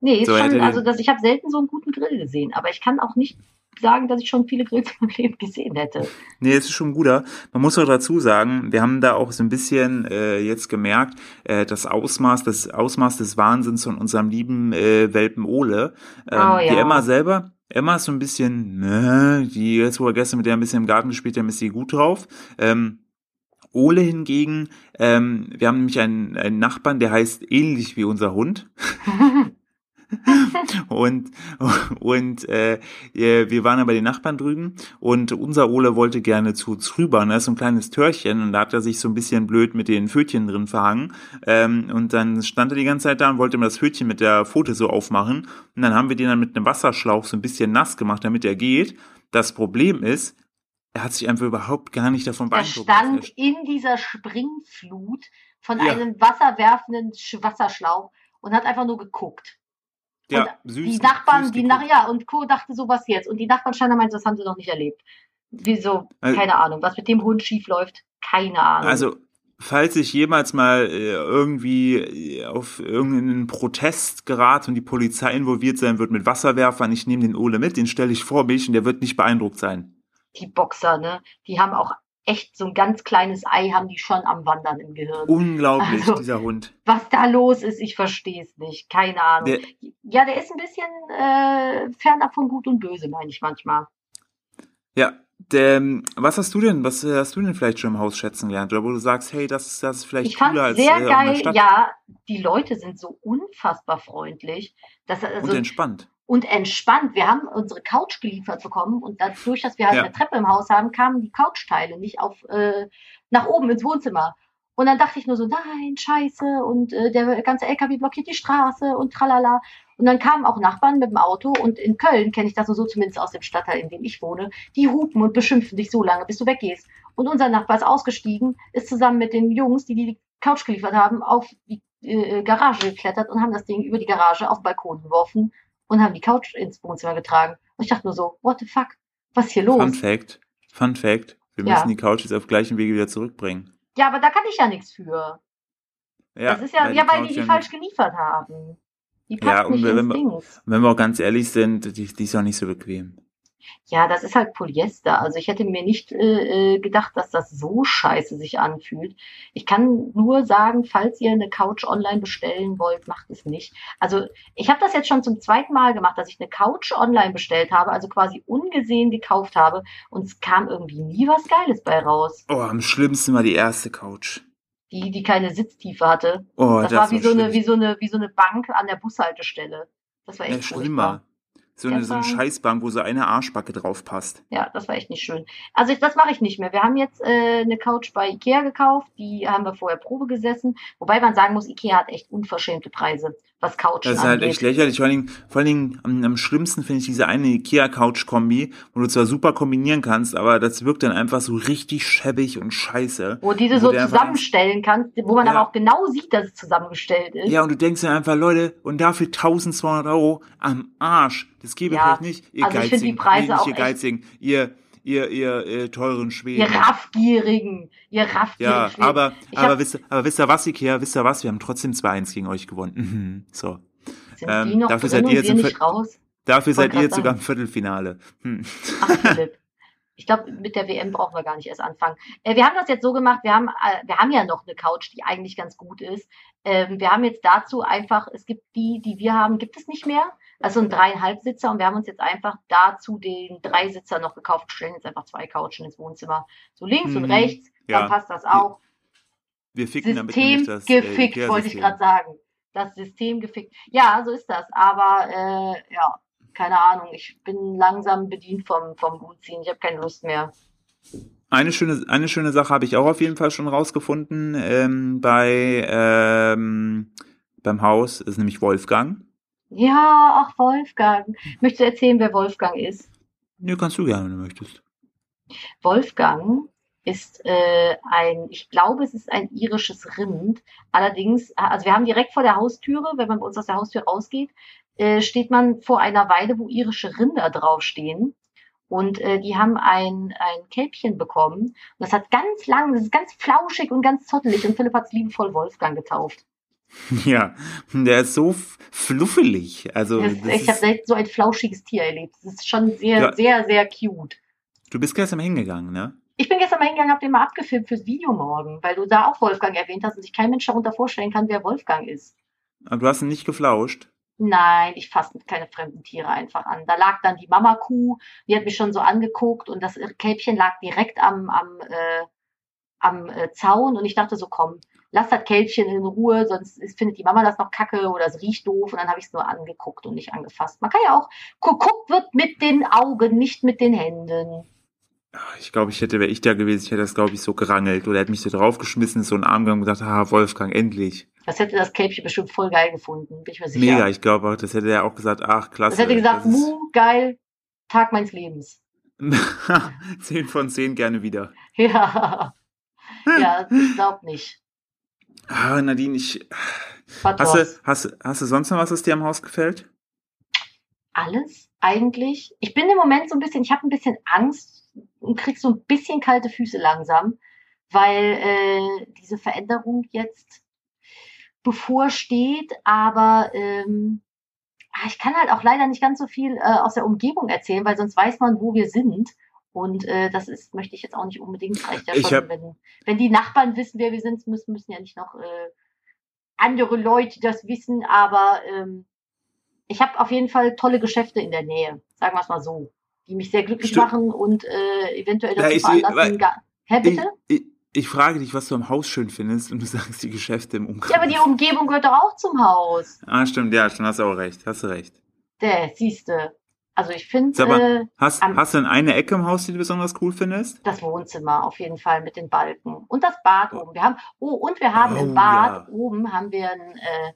Speaker 2: Nee, ist so, schon, also das, ich habe selten so einen guten Grill gesehen, aber ich kann auch nicht sagen, dass ich schon viele Grills im Leben gesehen hätte.
Speaker 1: Nee, es ist schon ein guter. Man muss auch dazu sagen, wir haben da auch so ein bisschen äh, jetzt gemerkt, äh, das Ausmaß, das Ausmaß des Wahnsinns von unserem lieben äh, Welpen Ole. Ähm, oh, ja. Die Emma selber, Emma ist so ein bisschen, ne, die jetzt, wo wir gestern mit der ein bisschen im Garten gespielt haben, ist sie gut drauf. Ähm, Ole hingegen, ähm, wir haben nämlich einen, einen Nachbarn, der heißt ähnlich wie unser Hund. [laughs] und und äh, wir waren ja bei den Nachbarn drüben und unser Ole wollte gerne zu uns rüber. Da ist so ein kleines Türchen und da hat er sich so ein bisschen blöd mit den Pfötchen drin verhangen. Ähm, und dann stand er die ganze Zeit da und wollte mir das Pfötchen mit der Pfote so aufmachen. Und dann haben wir den dann mit einem Wasserschlauch so ein bisschen nass gemacht, damit er geht. Das Problem ist, er hat sich einfach überhaupt gar nicht davon
Speaker 2: beeindruckt. Er stand in dieser Springflut von ja. einem wasserwerfenden Wasserschlauch und hat einfach nur geguckt.
Speaker 1: Ja,
Speaker 2: und
Speaker 1: süß.
Speaker 2: die Nachbarn,
Speaker 1: süß
Speaker 2: die nach, ja, und Co. dachte so, was jetzt? Und die Nachbarn scheinbar meinten, das haben sie noch nicht erlebt. Wieso?
Speaker 1: Also-
Speaker 2: Keine Ahnung. Was mit dem Hund schief läuft? Keine Ahnung.
Speaker 1: Also, falls ich jemals mal äh, irgendwie äh, auf irgendeinen Protest gerate und die Polizei involviert sein wird mit Wasserwerfern, ich nehme den Ole mit, den stelle ich vor mich und der wird nicht beeindruckt sein.
Speaker 2: die Boxer, ne? Die haben auch echt so ein ganz kleines Ei, haben die schon am Wandern im Gehirn.
Speaker 1: Unglaublich,
Speaker 2: Also-
Speaker 1: dieser Hund.
Speaker 2: Was da los ist, ich verstehe es nicht. Keine Ahnung.
Speaker 1: Der,
Speaker 2: ja, der ist ein bisschen äh, fernab von Gut und Böse, meine ich manchmal.
Speaker 1: ja, der, ähm, was hast du denn, was äh, hast du denn vielleicht schon im Haus schätzen gelernt? Oder wo du sagst, hey, das, das ist vielleicht
Speaker 2: Ich fand
Speaker 1: cooler als
Speaker 2: sehr
Speaker 1: äh,
Speaker 2: geil, ja, die Leute sind so unfassbar freundlich. Das, also,
Speaker 1: und entspannt.
Speaker 2: Und entspannt. Wir haben unsere Couch geliefert bekommen und dadurch, dass wir halt
Speaker 1: Ja.
Speaker 2: eine Treppe im Haus haben, kamen die Couchteile nicht auf äh, nach oben ins Wohnzimmer. Und dann dachte ich nur so, nein, scheiße, und äh, der ganze LKW blockiert die Straße und tralala. Und dann kamen auch Nachbarn mit dem Auto und in Köln kenne ich das so zumindest aus dem Stadtteil, in dem ich wohne, die hupen und beschimpfen dich so lange, bis du weggehst. Und unser Nachbar ist ausgestiegen, ist zusammen mit den Jungs, die die Couch geliefert haben, auf die äh, Garage geklettert und haben das Ding über die Garage auf den Balkon geworfen und haben die Couch ins Wohnzimmer getragen. Und ich dachte nur so, what the fuck? Was ist hier los?
Speaker 1: Fun Fact, Fun Fact, wir
Speaker 2: Ja.
Speaker 1: müssen die Couch jetzt auf gleichen Wege wieder zurückbringen.
Speaker 2: Ja, aber da kann ich ja nichts für.
Speaker 1: Ja,
Speaker 2: das ist ja,
Speaker 1: weil
Speaker 2: ja, weil die die
Speaker 1: ja
Speaker 2: falsch geliefert haben. Die
Speaker 1: Ja,
Speaker 2: passt
Speaker 1: und
Speaker 2: nicht
Speaker 1: wenn
Speaker 2: ins
Speaker 1: wir-. Wenn wir auch ganz ehrlich sind, die, die ist auch nicht so bequem.
Speaker 2: Ja, das ist halt Polyester. Also ich hätte mir nicht äh, äh, gedacht, dass das so scheiße sich anfühlt. Ich kann nur sagen, falls ihr eine Couch online bestellen wollt, macht es nicht. Also ich habe das jetzt schon zum zweiten Mal gemacht, dass ich eine Couch online bestellt habe, also quasi ungesehen gekauft habe und es kam irgendwie nie was Geiles bei raus.
Speaker 1: Oh, am schlimmsten war die erste Couch.
Speaker 2: Die, die keine Sitztiefe hatte.
Speaker 1: Oh,
Speaker 2: Das,
Speaker 1: das,
Speaker 2: war wie so eine, wie so eine, wie so eine Bank an der Bushaltestelle. Das war
Speaker 1: ja,
Speaker 2: echt furchtbar.
Speaker 1: schlimmer. So eine, so eine Scheißbank, wo so eine Arschbacke drauf passt.
Speaker 2: Ja, das war echt nicht schön. Also ich, das mache ich nicht mehr. Wir haben jetzt äh, eine Couch bei Ikea gekauft, die haben wir vorher Probe gesessen. Wobei man sagen muss, Ikea hat echt unverschämte Preise, was Couchen
Speaker 1: Das ist halt
Speaker 2: angeht.
Speaker 1: echt lächerlich. Vor allen Dingen, vor allen Dingen am, am schlimmsten finde ich diese eine Ikea-Couch-Kombi, wo du zwar super kombinieren kannst, aber das wirkt dann einfach so richtig schäbig und scheiße.
Speaker 2: wo diese so zusammenstellen kannst, wo man
Speaker 1: Ja.
Speaker 2: aber auch genau sieht, dass es zusammengestellt ist.
Speaker 1: Ja, und du denkst dir einfach, Leute, und dafür 1200 Euro am Arsch. Das gebe ich
Speaker 2: Ja,
Speaker 1: euch nicht, ihr
Speaker 2: also ich find die
Speaker 1: Geizigen.
Speaker 2: Preise
Speaker 1: nee, nicht
Speaker 2: auch
Speaker 1: ihr
Speaker 2: echt-
Speaker 1: Geizigen, ihr, ihr, ihr, äh, teuren Schweden.
Speaker 2: Ihr raffgierigen, ihr raffgierigen.
Speaker 1: Ja,
Speaker 2: Schweden.
Speaker 1: aber,
Speaker 2: Ich
Speaker 1: aber,
Speaker 2: hab-
Speaker 1: wisst, ihr- aber wisst ihr was, Ikea, wisst ihr was, wir haben trotzdem 2-1 gegen euch gewonnen. Mhm. So.
Speaker 2: Sind
Speaker 1: ähm,
Speaker 2: die noch
Speaker 1: dafür
Speaker 2: drin
Speaker 1: seid ihr jetzt im
Speaker 2: nicht raus?
Speaker 1: Dafür seid ihr jetzt sogar im Viertelfinale. Hm.
Speaker 2: Ach, Philipp. Ich glaube, mit der WM brauchen wir gar nicht erst anfangen. Äh, wir haben das jetzt so gemacht, wir haben, äh, wir haben ja noch eine Couch, die eigentlich ganz gut ist. Ähm, wir haben jetzt dazu einfach, es gibt die, die wir haben, gibt es nicht mehr. Also ein dreieinhalb-Sitzer und wir haben uns jetzt einfach dazu den Dreisitzer noch gekauft, stellen jetzt einfach zwei Couchen ins Wohnzimmer. So links und
Speaker 1: Mhm.
Speaker 2: rechts,
Speaker 1: Ja.
Speaker 2: dann passt das auch.
Speaker 1: Wir ficken damit
Speaker 2: System
Speaker 1: nämlich das äh,
Speaker 2: gefickt, wollte ich gerade sagen. Das System gefickt. Ja, so ist das. Aber äh, ja, keine Ahnung. Ich bin langsam bedient vom, vom Gutziehen. Ich habe keine Lust mehr.
Speaker 1: Eine schöne, eine schöne Sache habe ich auch auf jeden Fall schon rausgefunden ähm, bei ähm, beim Haus, ist nämlich Wolfgang.
Speaker 2: Ja, ach Wolfgang. Möchtest du erzählen, wer Wolfgang ist?
Speaker 1: Nee, kannst du gerne, wenn du möchtest.
Speaker 2: Wolfgang ist äh, ein, ich glaube, es ist ein irisches Rind. Allerdings, also wir haben direkt vor der Haustüre, wenn man bei uns aus der Haustür rausgeht, äh, steht man vor einer Weide, wo irische Rinder draufstehen. Und äh, die haben ein, ein Kälbchen bekommen. Und das hat ganz lang, das ist ganz flauschig und ganz zottelig. Und Philipp hat es liebevoll Wolfgang getauft. [laughs]
Speaker 1: Ja, der ist so fluffelig. Also
Speaker 2: das ich habe
Speaker 1: ist,
Speaker 2: selten so ein flauschiges Tier erlebt. Das ist schon sehr,
Speaker 1: Ja.
Speaker 2: sehr, sehr cute.
Speaker 1: du bist gestern mal hingegangen, ne?
Speaker 2: Ich bin gestern mal hingegangen, habe den mal abgefilmt fürs Video morgen, weil du da auch Wolfgang erwähnt hast und sich kein Mensch darunter vorstellen kann, wer Wolfgang ist.
Speaker 1: Aber du hast ihn nicht geflauscht.
Speaker 2: Nein, ich fasse keine fremden Tiere einfach an. Da lag dann die Mama-Kuh, die hat mich schon so angeguckt und das Kälbchen lag direkt am, am, äh, am äh, Zaun und ich dachte so, komm, lass das Kälbchen in Ruhe, sonst findet die Mama das noch kacke oder es riecht doof und dann habe ich es nur angeguckt und nicht angefasst. Man kann ja auch, geguckt wird mit den Augen, nicht mit den Händen.
Speaker 1: Ah, Ich glaube, ich hätte, wäre ich da gewesen, ich hätte das, glaube ich, so gerangelt. Oder hätte mich so draufgeschmissen, so einen Arm gegangen und gesagt, ah, Wolfgang, endlich.
Speaker 2: Das hätte das Kälbchen bestimmt voll geil gefunden, bin ich mir sicher.
Speaker 1: Mega, ich glaube auch, das hätte er auch gesagt, ach, klasse.
Speaker 2: Das hätte gesagt,
Speaker 1: das
Speaker 2: Mu, geil, Tag meines Lebens. [laughs]
Speaker 1: zehn von zehn gerne wieder. [laughs]
Speaker 2: Ja, ja, ich glaube nicht.
Speaker 1: Ah, Nadine, ich. Hast du, hast, hast du sonst noch was, was dir am Haus gefällt?
Speaker 2: Alles eigentlich. Ich bin im Moment so ein bisschen, ich habe ein bisschen Angst und krieg so ein bisschen kalte Füße langsam, weil äh, diese Veränderung jetzt bevorsteht. Aber ähm, ah, ich kann halt auch leider nicht ganz so viel äh, aus der Umgebung erzählen, weil sonst weiß man, wo wir sind. Und äh, das ist, möchte ich jetzt auch nicht unbedingt. Reicht ja
Speaker 1: Ich
Speaker 2: schon,
Speaker 1: hab-
Speaker 2: wenn, wenn die Nachbarn wissen, wer wir sind, müssen, müssen ja nicht noch äh, andere Leute das wissen. Aber ähm, ich habe auf jeden Fall tolle Geschäfte in der Nähe, sagen wir es mal so, die mich sehr glücklich
Speaker 1: Stimmt.
Speaker 2: machen und äh, eventuell
Speaker 1: Ja,
Speaker 2: dazu
Speaker 1: ich seh-
Speaker 2: veranlassen. gar- Hä,
Speaker 1: Ich,
Speaker 2: bitte?
Speaker 1: ich, ich frage dich, was du am Haus schön findest und du [laughs] sagst die Geschäfte im Umkreis.
Speaker 2: Ja, aber die Umgebung gehört doch auch zum Haus.
Speaker 1: Ah, stimmt, ja, stimmt, hast du auch recht, hast du recht.
Speaker 2: Der, siehste. Also ich finde
Speaker 1: Sag mal,
Speaker 2: äh,
Speaker 1: Hast,
Speaker 2: am-
Speaker 1: hast du denn eine Ecke im Haus, die du besonders cool findest?
Speaker 2: das Wohnzimmer auf jeden Fall mit den Balken und das Bad oben. Wir haben oh und wir haben
Speaker 1: Oh,
Speaker 2: im Bad
Speaker 1: ja.
Speaker 2: oben haben wir ein, äh,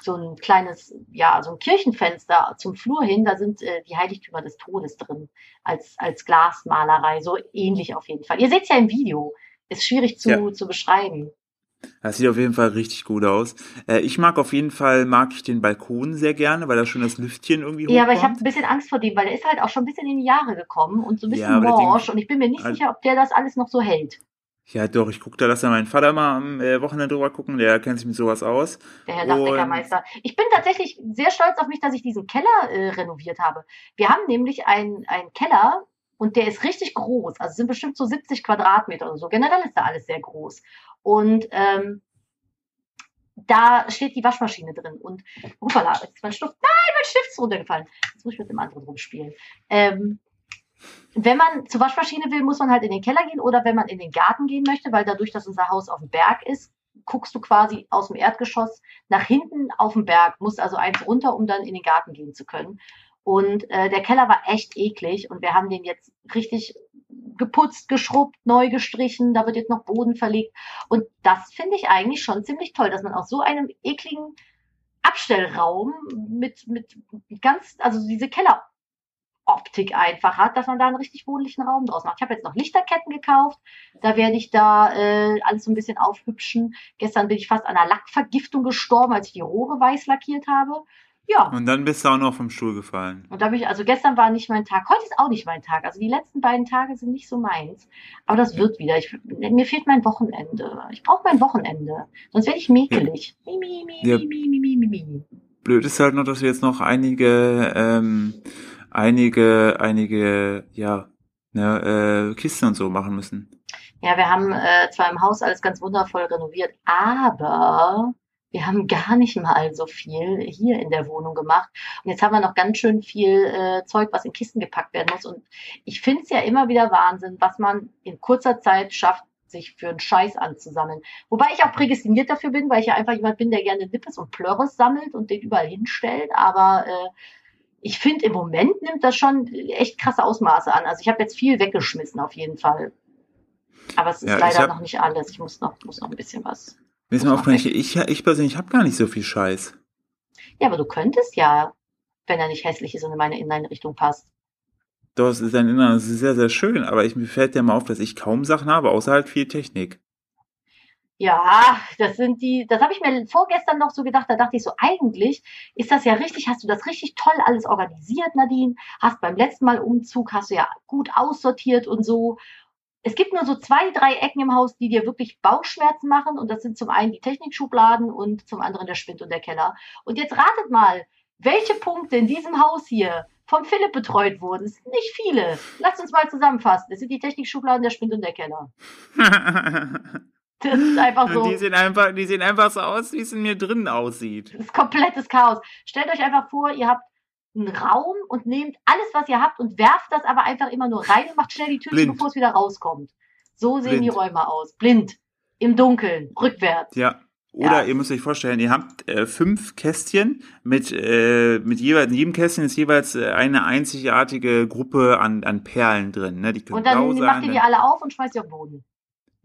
Speaker 2: so ein kleines ja so ein Kirchenfenster zum Flur hin. Da sind äh, die Heiligtümer des Todes drin als als Glasmalerei so ähnlich auf jeden Fall. Ihr seht's ja im Video. Ist schwierig zu
Speaker 1: Ja.
Speaker 2: zu beschreiben.
Speaker 1: Das sieht auf jeden Fall richtig gut aus. Äh, ich mag auf jeden Fall, mag ich den Balkon sehr gerne, weil da schon das Lüftchen irgendwie hochkommt.
Speaker 2: Ja, aber ich habe ein bisschen Angst vor dem, weil der ist halt auch schon ein bisschen in die Jahre gekommen und so ein bisschen
Speaker 1: Ja, Ding-
Speaker 2: morsch und ich bin mir nicht
Speaker 1: Also-
Speaker 2: sicher, ob der das alles noch so hält.
Speaker 1: Ja, doch, ich gucke da, lass ja meinen Vater mal am äh, Wochenende drüber gucken, der kennt sich mit sowas aus.
Speaker 2: Der Herr Dachdecker-Meister. Ich bin tatsächlich sehr stolz auf mich, dass ich diesen Keller äh, renoviert habe. Wir haben nämlich einen, Keller und der ist richtig groß. Also es sind bestimmt so 70 Quadratmeter oder so. Generell ist da alles sehr groß. Und ähm, da steht die Waschmaschine drin. Und upala, jetzt ist mein Stift. Nein, mein Stift ist runtergefallen. Jetzt muss ich mit dem anderen rumspielen. Ähm, wenn man zur Waschmaschine will, muss man halt in den Keller gehen oder wenn man in den Garten gehen möchte, weil dadurch, dass unser Haus auf dem Berg ist, guckst du quasi aus dem Erdgeschoss nach hinten auf den Berg, musst also eins runter, um dann in den Garten gehen zu können. Und äh, der Keller war echt eklig und wir haben den jetzt richtig geputzt, geschrubbt, neu gestrichen, da wird jetzt noch Boden verlegt. Und das finde ich eigentlich schon ziemlich toll, dass man aus so einem ekligen Abstellraum mit, mit ganz, also diese Kelleroptik einfach hat, dass man da einen richtig wohnlichen Raum draus macht. Ich habe jetzt noch Lichterketten gekauft, da werde ich da äh, alles so ein bisschen aufhübschen. Gestern bin ich fast an einer Lackvergiftung gestorben, als ich die Rohre weiß lackiert habe. Ja,
Speaker 1: Und dann bist du auch noch vom Stuhl gefallen.
Speaker 2: und da bin ich, also gestern war nicht mein Tag, heute ist auch nicht mein Tag. Also die letzten beiden Tage sind nicht so meins. Aber das wird wieder. Ich, mir fehlt mein Wochenende. Ich brauche mein Wochenende. Sonst werde ich mäkelig. Mi, mi, mi,
Speaker 1: Ja.
Speaker 2: mi, mi, mi, mi, mi.
Speaker 1: Blöd ist halt noch, dass wir jetzt noch einige, ähm, einige, einige, ja, ne, äh, Kisten und so machen müssen.
Speaker 2: Ja, wir haben äh, zwar im Haus alles ganz wundervoll renoviert, aber wir haben gar nicht mal so viel hier in der Wohnung gemacht. Und jetzt haben wir noch ganz schön viel äh, Zeug, was in Kisten gepackt werden muss. Und ich finde es ja immer wieder Wahnsinn, was man in kurzer Zeit schafft, sich für einen Scheiß anzusammeln. Wobei ich auch prädestiniert dafür bin, weil ich ja einfach jemand bin, der gerne Nippes und Plörres sammelt und den überall hinstellt. Aber äh, ich finde, im Moment nimmt das schon echt krasse Ausmaße an. Also ich habe jetzt viel weggeschmissen auf jeden Fall. Aber es ist
Speaker 1: Ja,
Speaker 2: leider
Speaker 1: hab-
Speaker 2: noch nicht alles. Ich muss noch, muss noch ein bisschen was.
Speaker 1: Mir ist mir aufgefallen, ich, ich, ich persönlich habe gar nicht so viel Scheiß.
Speaker 2: Ja, aber du könntest ja, wenn er nicht hässlich ist und in meine Inneneinrichtung passt.
Speaker 1: Doch, es ist ein Inneres, es ist sehr, sehr schön, aber ich, mir fällt ja mal auf, dass ich kaum Sachen habe, außer halt viel Technik.
Speaker 2: Ja, das sind die, das habe ich mir vorgestern noch so gedacht, da dachte ich so, eigentlich ist das ja richtig, hast du das richtig toll alles organisiert, Nadine, hast beim letzten Mal Umzug, hast du ja gut aussortiert und so. Es gibt nur so zwei, drei Ecken im Haus, die dir wirklich Bauchschmerzen machen und das sind zum einen die Technikschubladen und zum anderen der Spind und der Keller. Und jetzt ratet mal, welche Punkte in diesem Haus hier vom Philipp betreut wurden. Es sind nicht viele. Lasst uns mal zusammenfassen. Es sind die Technikschubladen, der Spind und der Keller. [laughs] Das ist einfach so.
Speaker 1: die, sehen einfach, die sehen einfach so aus, wie es in mir drinnen aussieht.
Speaker 2: Das ist komplettes Chaos. Stellt euch einfach vor, ihr habt einen Raum und nehmt alles, was ihr habt und werft das aber einfach immer nur rein und macht schnell die Tür bevor es wieder rauskommt. So sehen
Speaker 1: Blind.
Speaker 2: die Räume aus. Blind. Im Dunkeln. Rückwärts.
Speaker 1: Ja. Oder
Speaker 2: Ja.
Speaker 1: ihr müsst euch vorstellen, ihr habt äh, fünf Kästchen mit, äh, mit jeweils, in jedem Kästchen ist jeweils äh, eine einzigartige Gruppe an, an Perlen drin. Ne? Die können
Speaker 2: Und dann
Speaker 1: blau sein.
Speaker 2: macht ihr die alle auf und schmeißt sie auf den Boden.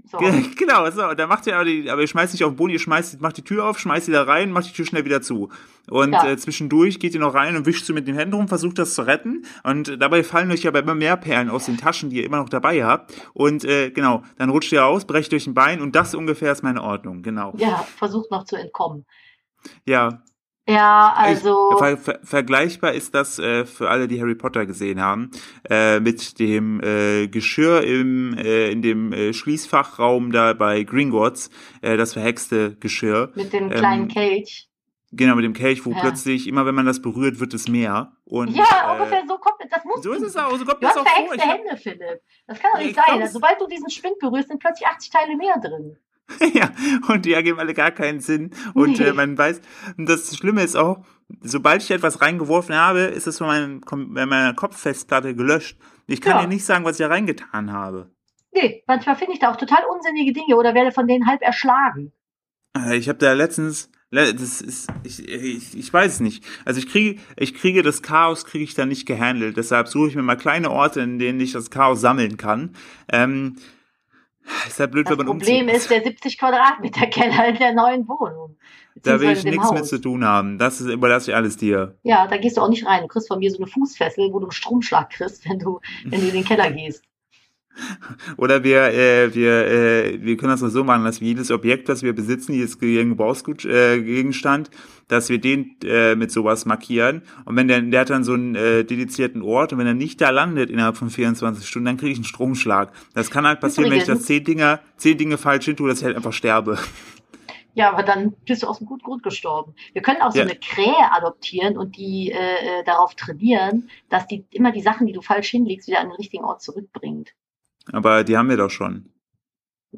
Speaker 2: So. [laughs]
Speaker 1: Genau, so, da macht ihr aber die, aber ihr schmeißt nicht auf den Boden, ihr schmeißt, macht die Tür auf, schmeißt sie da rein, macht die Tür schnell wieder zu. Und
Speaker 2: Ja.
Speaker 1: äh, zwischendurch geht ihr noch rein und wischt so mit den Händen rum, versucht das zu retten. Und dabei fallen euch aber immer mehr Perlen aus den Taschen, die ihr immer noch dabei habt. Und äh, genau, dann rutscht ihr aus, brecht euch ein Bein und das ungefähr ist meine Ordnung, genau.
Speaker 2: Ja, versucht noch zu entkommen.
Speaker 1: Ja,
Speaker 2: Ja, also.
Speaker 1: Ver ver vergleichbar ist das äh, für alle, die Harry Potter gesehen haben, äh, mit dem äh, Geschirr im äh, in dem äh, Schließfachraum da bei Gringotts, äh, das verhexte Geschirr.
Speaker 2: mit dem
Speaker 1: ähm,
Speaker 2: kleinen Kelch.
Speaker 1: Genau, mit dem Kelch, wo
Speaker 2: Ja.
Speaker 1: plötzlich, immer wenn man das berührt, wird es mehr. Und,
Speaker 2: Ja,
Speaker 1: äh,
Speaker 2: ungefähr so kommt das. muss
Speaker 1: So ist es auch, so kommt
Speaker 2: Du
Speaker 1: das
Speaker 2: hast
Speaker 1: auch vor.
Speaker 2: verhexte
Speaker 1: Ich hab,
Speaker 2: Hände, Philipp. Das kann doch nicht
Speaker 1: ich
Speaker 2: sein.
Speaker 1: glaub's.
Speaker 2: Sobald du diesen Spind berührst, sind plötzlich 80 Teile mehr drin. [laughs]
Speaker 1: ja, und die ergeben alle gar keinen Sinn. Und äh, man weiß, und das Schlimme ist auch, sobald ich etwas reingeworfen habe, ist es von meinem, äh, meiner Kopffestplatte gelöscht. Ich kann
Speaker 2: Ja.
Speaker 1: dir nicht sagen, was ich da reingetan habe.
Speaker 2: Nee, manchmal finde ich da auch total unsinnige Dinge oder werde von denen halb erschlagen.
Speaker 1: Äh, Ich habe da letztens, le- das ist, ich, ich, ich weiß es nicht. Also ich kriege, ich kriege das Chaos, kriege ich da nicht gehandelt. Deshalb suche ich mir mal kleine Orte, in denen ich das Chaos sammeln kann. Ähm, ist halt blöd,
Speaker 2: Das
Speaker 1: wenn man
Speaker 2: Problem
Speaker 1: umzieht.
Speaker 2: ist der 70 Quadratmeter Keller in der neuen Wohnung.
Speaker 1: da will ich nichts mit zu tun haben. Das ist, überlasse ich alles dir.
Speaker 2: Ja, da gehst du auch nicht rein. Du kriegst von mir so eine Fußfessel, wo du einen Stromschlag kriegst, wenn du, wenn du in den Keller gehst. [laughs]
Speaker 1: Oder wir, äh, wir, äh, wir können das mal so machen, dass wir jedes Objekt, was wir besitzen, jedes Ge- Gebrauchsgegenstand, äh, Gegenstand, dass wir den äh, mit sowas markieren. Und wenn der, der hat dann so einen äh, dedizierten Ort und wenn er nicht da landet innerhalb von 24 Stunden, dann kriege ich einen Stromschlag. Das kann halt passieren, wenn ich das
Speaker 2: Übrigens-
Speaker 1: zehn Dinge, zehn Dinge falsch hin tue, dass ich halt einfach sterbe.
Speaker 2: Ja, aber dann bist du aus dem guten Grund gestorben. Wir können auch so
Speaker 1: Ja.
Speaker 2: eine Krähe adoptieren und die äh, äh, darauf trainieren, dass die immer die Sachen, die du falsch hinlegst, wieder an den richtigen Ort zurückbringt.
Speaker 1: Aber die haben wir doch schon.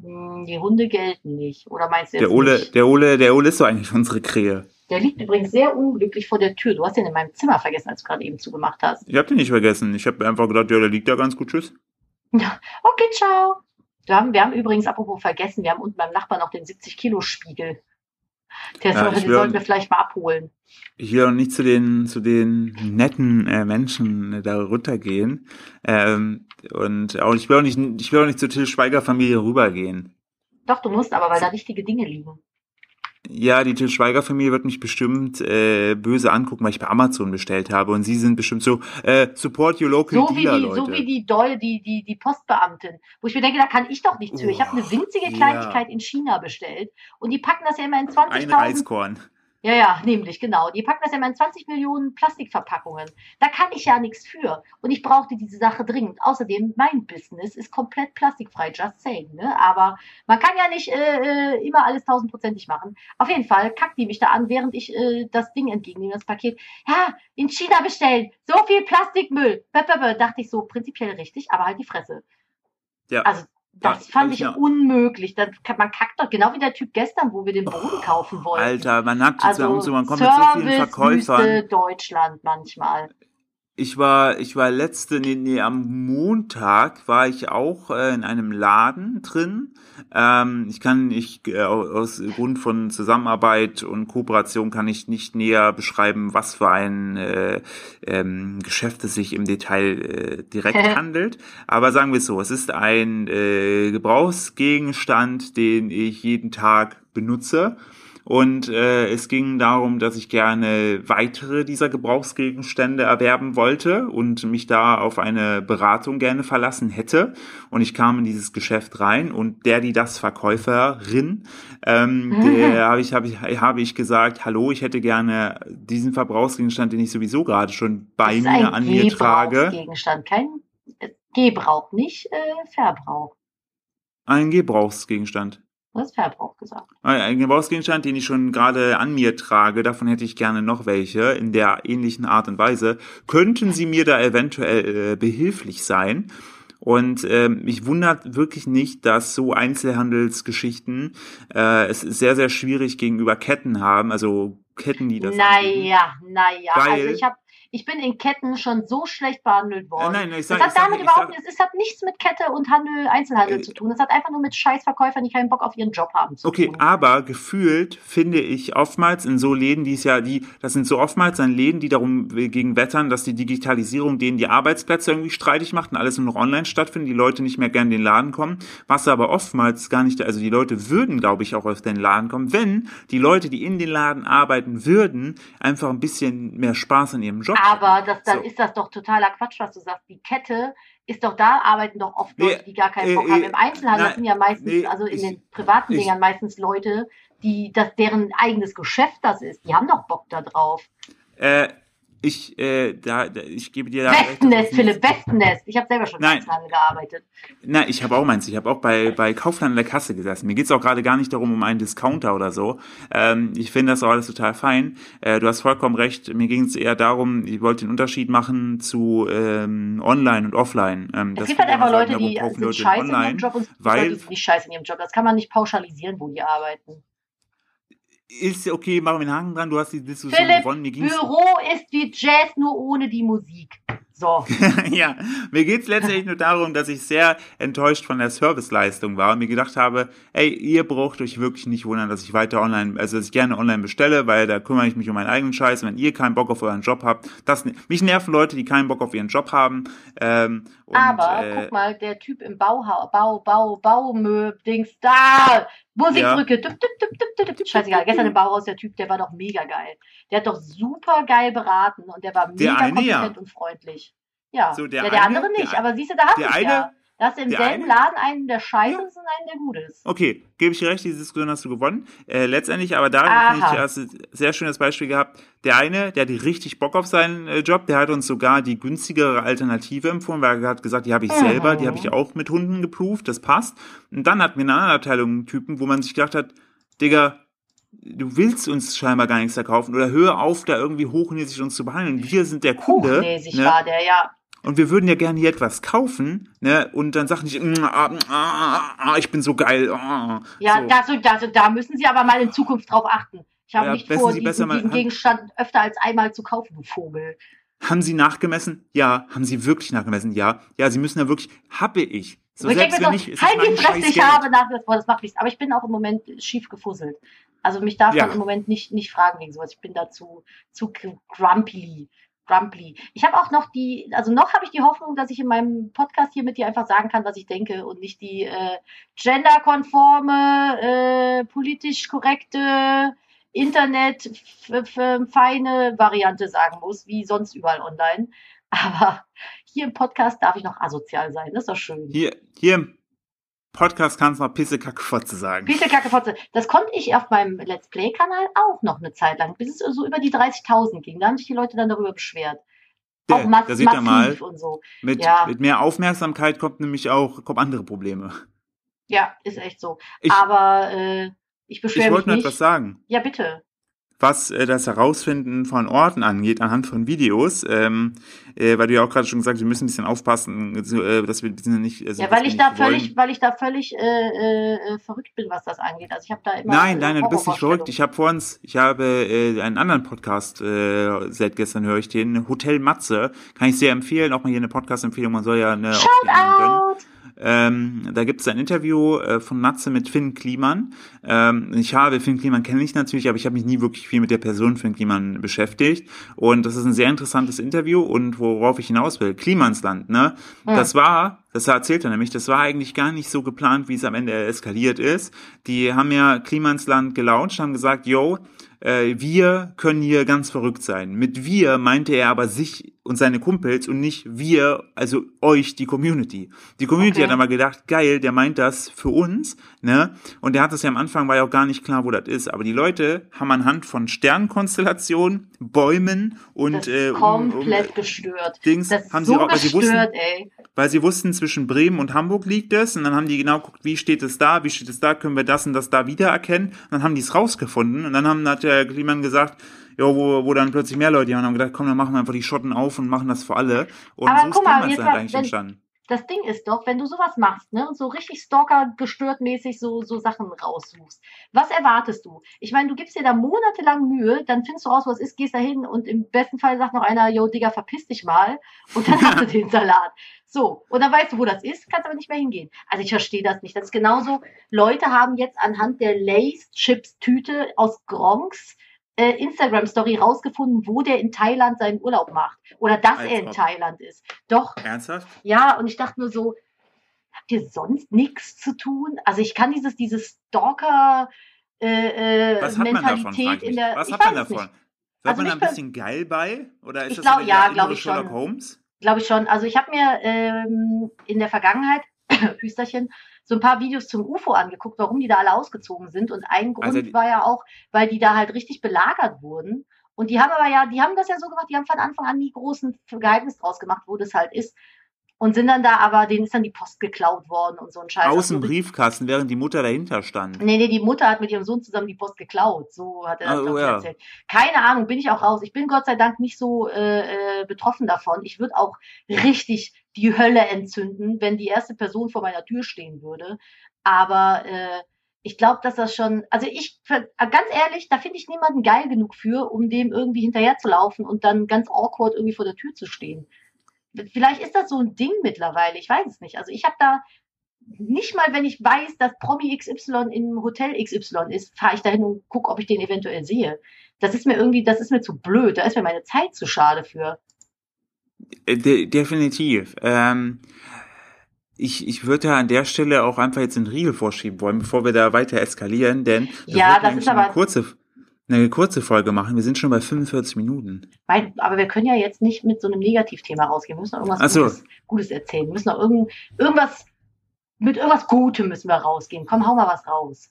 Speaker 2: Hm, Die Hunde gelten nicht. Oder meinst du jetzt
Speaker 1: Der Ole,
Speaker 2: nicht?
Speaker 1: der Ole, der Ole ist doch eigentlich unsere Krähe.
Speaker 2: Der liegt übrigens sehr unglücklich vor der Tür. Du hast den in meinem Zimmer vergessen, als du gerade eben zugemacht hast.
Speaker 1: Ich hab den nicht vergessen. Ich habe einfach gedacht, ja, der liegt da ganz gut. Tschüss.
Speaker 2: Okay, ciao. Wir haben, wir haben übrigens, apropos vergessen, wir haben unten beim Nachbarn noch den 70-Kilo-Spiegel. Der
Speaker 1: Ja,
Speaker 2: soll, den sollten wir vielleicht mal abholen.
Speaker 1: Ich will auch nicht zu den zu den netten äh, Menschen äh, da runtergehen ähm, und auch ich will auch nicht ich will auch nicht zur Till Schweiger Familie rübergehen.
Speaker 2: Doch, du musst aber, weil da wichtige Dinge liegen.
Speaker 1: Ja, die Till Schweiger Familie wird mich bestimmt äh, böse angucken, weil ich bei Amazon bestellt habe und sie sind bestimmt so äh, support your local
Speaker 2: So wie,
Speaker 1: dealer
Speaker 2: die,
Speaker 1: Leute.
Speaker 2: so wie die Doll, die, die, die Postbeamtin, wo ich mir denke, da kann ich doch nichts für. Ich habe eine
Speaker 1: Oh,
Speaker 2: winzige
Speaker 1: ja.
Speaker 2: Kleinigkeit in China bestellt und die packen das ja immer in
Speaker 1: ein
Speaker 2: 20.000
Speaker 1: Reiskorn.
Speaker 2: Ja, ja, nämlich, genau. Die packen das ja immer in 20 Millionen Plastikverpackungen. Da kann ich ja nichts für. Und ich brauchte diese Sache dringend. Außerdem, mein Business ist komplett plastikfrei, just saying. Ne? Aber man kann ja nicht äh, äh, immer alles tausendprozentig machen. Auf jeden Fall kackt die mich da an, während ich äh, das Ding entgegennehme, das Paket. Ja, in China bestellt. So viel Plastikmüll. Bö, bö, bö. Dachte ich so, prinzipiell richtig, aber halt die Fresse.
Speaker 1: Ja.
Speaker 2: Also, das
Speaker 1: Ja,
Speaker 2: fand ich
Speaker 1: ja.
Speaker 2: unmöglich. Das, kann- man kackt doch genau wie der Typ gestern, wo wir den Boden kaufen wollten.
Speaker 1: Alter, man jetzt
Speaker 2: Also
Speaker 1: also, so, man kommt mit so vielen
Speaker 2: Service
Speaker 1: Verkäufern.
Speaker 2: Deutschland manchmal.
Speaker 1: Ich war, ich war letzte, nee, nee, am Montag war ich auch äh, in einem Laden drin. Ähm, ich kann, ich äh, aus Grund von Zusammenarbeit und Kooperation kann ich nicht näher beschreiben, was für ein äh, ähm, Geschäft es sich im Detail äh, direkt handelt. Aber sagen wir es so, es ist ein äh, Gebrauchsgegenstand, den ich jeden Tag benutze. Und äh, es ging darum, dass ich gerne weitere dieser Gebrauchsgegenstände erwerben wollte und mich da auf eine Beratung gerne verlassen hätte. Und ich kam in dieses Geschäft rein und der, die das Verkäuferin, ähm, der habe ich, habe ich, habe ich gesagt, hallo, ich hätte gerne diesen Verbrauchsgegenstand, den ich sowieso gerade schon bei mir an mir trage.
Speaker 2: Gebrauchsgegenstand, kein äh, Gebrauch, nicht äh, Verbrauch.
Speaker 1: Ein Gebrauchsgegenstand.
Speaker 2: Du hast Verbrauch gesagt.
Speaker 1: Ein Gebrauchsgegenstand, den ich schon gerade an mir trage, davon hätte ich gerne noch welche in der ähnlichen Art und Weise. Könnten Sie mir da eventuell äh, behilflich sein? Und ähm, mich wundert wirklich nicht, dass so Einzelhandelsgeschichten äh, es sehr, sehr schwierig gegenüber Ketten haben, also Ketten, die das anbieten.
Speaker 2: Naja, naja.
Speaker 1: Weil-
Speaker 2: Also ich habe Ich bin in Ketten schon so schlecht behandelt worden.
Speaker 1: Äh, nein, ich sag,
Speaker 2: das hat
Speaker 1: sag,
Speaker 2: damit
Speaker 1: ich
Speaker 2: überhaupt
Speaker 1: sag,
Speaker 2: nichts, es hat nichts mit Kette und Handel, Einzelhandel
Speaker 1: Äh,
Speaker 2: zu tun. Es hat einfach nur mit Scheißverkäufern, die keinen Bock auf ihren Job haben zu
Speaker 1: Okay,
Speaker 2: tun.
Speaker 1: aber gefühlt finde ich oftmals in so Läden, die es ja, die, das sind so oftmals dann Läden, die darum gegen wettern, dass die Digitalisierung denen die Arbeitsplätze irgendwie streitig macht und alles nur noch online stattfindet, die Leute nicht mehr gerne in den Laden kommen, was aber oftmals gar nicht, also die Leute würden, glaube ich, auch auf den Laden kommen, wenn die Leute, die in den Laden arbeiten würden, einfach ein bisschen mehr Spaß an ihrem Job
Speaker 2: Aber das, dann
Speaker 1: So.
Speaker 2: ist das doch totaler Quatsch, was du sagst. Die Kette ist doch da, arbeiten doch oft
Speaker 1: Nee,
Speaker 2: Leute, die gar keinen
Speaker 1: äh,
Speaker 2: Bock haben.
Speaker 1: äh,
Speaker 2: Im Einzelhandel
Speaker 1: nein,
Speaker 2: sind ja meistens,
Speaker 1: nee,
Speaker 2: also in
Speaker 1: ich-
Speaker 2: den privaten
Speaker 1: ich-
Speaker 2: Dingern meistens Leute, die, das, deren eigenes Geschäft das ist. Die haben doch Bock da drauf.
Speaker 1: Äh, ich, äh, da, da, ich gebe dir da
Speaker 2: Westennest,
Speaker 1: es
Speaker 2: Philipp, Westennest. Ich habe selber schon
Speaker 1: Nein.
Speaker 2: Einzelhandel gearbeitet.
Speaker 1: Na, ich habe auch meins. Ich habe auch bei, bei Kaufland an der Kasse gesessen. Mir geht's auch gerade gar nicht darum, um einen Discounter oder so. Ähm, ich finde das auch alles total fein. Äh, du hast vollkommen recht. Mir ging's eher darum, ich wollte den Unterschied machen zu ähm, Online und Offline. Ähm,
Speaker 2: Es
Speaker 1: das
Speaker 2: gibt halt einfach Leute, die sind
Speaker 1: Leute
Speaker 2: scheiße in ihrem? Job und es
Speaker 1: weil-
Speaker 2: Leute, die sind nicht scheiße in ihrem Job. Das kann man nicht pauschalisieren, wo die arbeiten.
Speaker 1: Ist okay, machen wir einen Haken dran. Du hast die Diskussion
Speaker 2: Philipp,
Speaker 1: gewonnen. Mir ging's
Speaker 2: Büro ist wie Jazz, nur ohne die Musik. So. [laughs]
Speaker 1: ja, mir geht's letztendlich nur darum, dass ich sehr enttäuscht von der Serviceleistung war und mir gedacht habe, ey, ihr braucht euch wirklich nicht wundern, dass ich weiter online, also dass ich gerne online bestelle, weil da kümmere ich mich um meinen eigenen Scheiß. Wenn ihr keinen Bock auf euren Job habt, das mich nerven Leute, die keinen Bock auf ihren Job haben. Ähm, und,
Speaker 2: Aber
Speaker 1: äh,
Speaker 2: guck mal, der Typ im Bauhaus, Bau, Bau, Baumöb, Dings, da! Musikbrücke, düpp. Scheißegal, gestern im Bauhaus, der Typ, der war doch mega geil. Der hat doch super geil beraten und der war
Speaker 1: Der
Speaker 2: mega
Speaker 1: eine,
Speaker 2: kompetent
Speaker 1: ja.
Speaker 2: und freundlich. Ja,
Speaker 1: So, der
Speaker 2: ja, der
Speaker 1: eine-
Speaker 2: andere nicht,
Speaker 1: der-
Speaker 2: aber siehst du, da hab
Speaker 1: der
Speaker 2: ich
Speaker 1: eine-
Speaker 2: ja. Da hast du im
Speaker 1: der
Speaker 2: selben
Speaker 1: eine-
Speaker 2: Laden einen, der scheiße
Speaker 1: Ja.
Speaker 2: ist und einen, der gut ist.
Speaker 1: Okay, gebe ich dir recht, diese Diskussion hast du gewonnen. Äh, letztendlich aber da finde ich, hast du ein sehr schönes Beispiel gehabt. Der eine, der hatte richtig Bock auf seinen äh, Job, der hat uns sogar die günstigere Alternative empfohlen, weil er hat gesagt, die habe ich
Speaker 2: Mhm.
Speaker 1: selber, die habe ich auch mit Hunden geprüft, das passt. Und dann hatten wir in einer anderen Abteilung einen Typen, wo man sich gedacht hat, Digga, du willst uns scheinbar gar nichts verkaufen oder hör auf, da irgendwie hochnäsig uns zu behandeln. Wir sind der Kunde.
Speaker 2: Hochnäsig
Speaker 1: ne?
Speaker 2: war der, ja.
Speaker 1: Und wir würden ja gerne hier etwas kaufen, ne? Und dann sagt nicht, "Mm, ah, ah, ah, ich bin so geil. ah."
Speaker 2: Ja,
Speaker 1: so.
Speaker 2: das, das, da müssen Sie aber mal in Zukunft drauf achten. Ich habe
Speaker 1: Ja,
Speaker 2: nicht vor,
Speaker 1: Sie
Speaker 2: diesen, diesen Gegenstand öfter als einmal zu kaufen, du Vogel.
Speaker 1: Haben Sie nachgemessen? Ja. Haben Sie wirklich nachgemessen? Ja. Ja, Sie müssen ja wirklich, habe ich. So
Speaker 2: ich
Speaker 1: selbst wenn nicht, ist
Speaker 2: halt die Fresse, ich habe nach das macht nichts. Aber ich bin auch im Moment schief gefusselt. Also mich darf
Speaker 1: Ja.
Speaker 2: man im Moment nicht, nicht fragen wegen sowas. Ich bin da zu, zu grumpy. Grumpy. Ich habe auch noch die, also noch habe ich die Hoffnung, dass ich in meinem Podcast hier mit dir einfach sagen kann, was ich denke und nicht die äh, genderkonforme, äh, politisch korrekte, internetfeine Variante sagen muss, wie sonst überall online. [laughs] Aber hier im Podcast darf ich noch asozial sein. Das ist doch schön.
Speaker 1: Hier, hier im Podcast kannst du noch Pisse, Kacke, Fotze sagen.
Speaker 2: Bitte Kacke Fotze. Das konnte ich auf meinem Let's Play-Kanal auch noch eine Zeit lang, bis es so über die 30.000 ging. Da haben sich die Leute dann darüber beschwert. Auch
Speaker 1: Da,
Speaker 2: mass
Speaker 1: da seht ihr mal,
Speaker 2: massiv und so.
Speaker 1: mit,
Speaker 2: Ja.
Speaker 1: mit mehr Aufmerksamkeit kommt nämlich auch, kommen andere Probleme.
Speaker 2: Ja, ist echt so.
Speaker 1: Ich,
Speaker 2: Aber äh, ich beschwere
Speaker 1: ich
Speaker 2: mich
Speaker 1: wollte noch etwas sagen.
Speaker 2: Ja, bitte.
Speaker 1: Was äh, das Herausfinden von Orten angeht, anhand von Videos, ähm, äh, weil du ja auch gerade schon gesagt hast, wir müssen ein bisschen aufpassen, so, äh, dass wir sind ja nicht. Also,
Speaker 2: Ja, weil ich da
Speaker 1: wollen-
Speaker 2: völlig, weil ich da völlig äh, äh, äh, verrückt bin, was das angeht. Also ich habe da immer.
Speaker 1: Nein, nein, du bist nicht verrückt. Ich habe vor uns, ich habe äh, einen anderen Podcast, äh, seit gestern höre ich den, Hotel Matze, kann ich sehr empfehlen, auch mal hier eine Podcast-Empfehlung, man soll ja eine
Speaker 2: Shout out!
Speaker 1: Ähm, da gibt es ein Interview äh, von Matze mit Finn Kliman. Ähm, ich habe Finn Kliman kenne ich natürlich, aber ich habe mich nie wirklich viel mit der Person Finn Kliman beschäftigt. Und das ist ein sehr interessantes Interview und worauf ich hinaus will, Klimansland, ne?
Speaker 2: Hm.
Speaker 1: Das war, das erzählt er nämlich, das war eigentlich gar nicht so geplant, wie es am Ende eskaliert ist. Die haben ja Klimansland gelauncht, haben gesagt, yo, äh, wir können hier ganz verrückt sein. Mit wir meinte er aber sich und seine Kumpels und nicht wir, also euch, die Community. Die Community
Speaker 2: Okay.
Speaker 1: hat aber gedacht, geil, der meint das für uns, ne? Und der hat das ja am Anfang, war ja auch gar nicht klar, wo das ist. Aber die Leute haben anhand von Sternkonstellationen, Bäumen und
Speaker 2: Das
Speaker 1: äh, um,
Speaker 2: komplett
Speaker 1: um,
Speaker 2: gestört.
Speaker 1: Dings,
Speaker 2: Das
Speaker 1: haben
Speaker 2: so
Speaker 1: sie auch, weil sie wussten,
Speaker 2: gestört, ey.
Speaker 1: weil sie wussten, zwischen Bremen und Hamburg liegt es. Und dann haben die genau geguckt, wie steht es da, wie steht es da, können wir das und das da wiedererkennen. Und dann haben die es rausgefunden. Und dann haben, hat der Kliman gesagt, ja, wo, wo dann plötzlich mehr Leute haben gedacht, komm, dann machen wir einfach die Schotten auf und machen das für alle. Und
Speaker 2: Aber
Speaker 1: so ist
Speaker 2: guck mal,
Speaker 1: Klimansland
Speaker 2: jetzt mal,
Speaker 1: eigentlich
Speaker 2: wenn-
Speaker 1: entstanden.
Speaker 2: das Ding ist doch, wenn du sowas machst, ne, und so richtig Stalker gestört mäßig so, so Sachen raussuchst, was erwartest du? Ich meine, du gibst dir da monatelang Mühe, dann findest du raus, was ist, gehst da hin und im besten Fall sagt noch einer, yo, Digga, verpiss dich mal und dann hast du [laughs] den Salat. So, und dann weißt du, wo das ist, kannst aber nicht mehr hingehen. Also ich verstehe das nicht. Das ist genauso, Leute haben jetzt anhand der Lace-Chips-Tüte aus Gronks äh, Instagram-Story rausgefunden, wo der in Thailand seinen Urlaub macht. Oder dass
Speaker 1: Als
Speaker 2: er in
Speaker 1: ob.
Speaker 2: Thailand ist. Doch,
Speaker 1: Ernsthaft?
Speaker 2: ja, und ich dachte nur so, habt ihr sonst nichts zu tun? Also ich kann dieses, dieses Stalker äh, äh,
Speaker 1: Was hat man davon,
Speaker 2: Mentalität
Speaker 1: ich
Speaker 2: in der.
Speaker 1: Was hat man davon?
Speaker 2: nicht.
Speaker 1: Wird
Speaker 2: Also
Speaker 1: man da ein bisschen geil bei? Oder ist
Speaker 2: Ich
Speaker 1: das
Speaker 2: glaub-
Speaker 1: der
Speaker 2: ja,
Speaker 1: innere
Speaker 2: glaub ich
Speaker 1: Sherlock
Speaker 2: schon.
Speaker 1: Holmes?
Speaker 2: Glaube ich schon. Also ich habe mir ähm, in der Vergangenheit, [clears throat] Hüsterchen, so ein paar Videos zum UFO angeguckt, warum die da alle ausgezogen sind. Und ein Grund
Speaker 1: Also
Speaker 2: war ja auch, weil die da halt richtig belagert wurden. Und die haben aber ja, die haben das ja so gemacht, die haben von Anfang an nie großen Geheimnis draus gemacht, wo das halt ist. Und sind dann da, aber denen ist dann die Post geklaut worden und so ein Scheiß.
Speaker 1: Aus dem
Speaker 2: Also,
Speaker 1: Briefkasten, während die Mutter dahinter stand.
Speaker 2: Nee, nee, die Mutter hat mit ihrem Sohn zusammen die Post geklaut. So hat er das,
Speaker 1: Ah,
Speaker 2: ich,
Speaker 1: ja.
Speaker 2: erzählt. Keine Ahnung, bin ich auch raus. Ich bin Gott sei Dank nicht so äh, äh, betroffen davon. Ich würde auch richtig die Hölle entzünden, wenn die erste Person vor meiner Tür stehen würde. Aber äh, ich glaube, dass das schon, also ich, ganz ehrlich, da finde ich niemanden geil genug für, um dem irgendwie hinterherzulaufen und dann ganz awkward irgendwie vor der Tür zu stehen. Vielleicht ist das so ein Ding mittlerweile, ich weiß es nicht. Also ich habe da nicht mal, wenn ich weiß, dass Promi XY im Hotel XY ist, fahre ich dahin und gucke, ob ich den eventuell sehe. Das ist mir irgendwie, das ist mir zu blöd, da ist mir meine Zeit zu schade für.
Speaker 1: Äh, De definitiv. Ähm, ich, ich würde da an der Stelle auch einfach jetzt einen Riegel vorschieben wollen, bevor wir da weiter eskalieren, denn wir
Speaker 2: Ja, das ist aber-
Speaker 1: eine kurze, eine kurze Folge machen. Wir sind schon bei 45 Minuten.
Speaker 2: Weil, aber wir können ja jetzt nicht mit so einem Negativthema rausgehen. Wir müssen noch irgendwas
Speaker 1: so.
Speaker 2: Gutes, Gutes erzählen. Wir müssen noch irgend, irgendwas, mit irgendwas Gutem müssen wir rausgehen. Komm, hau mal was raus.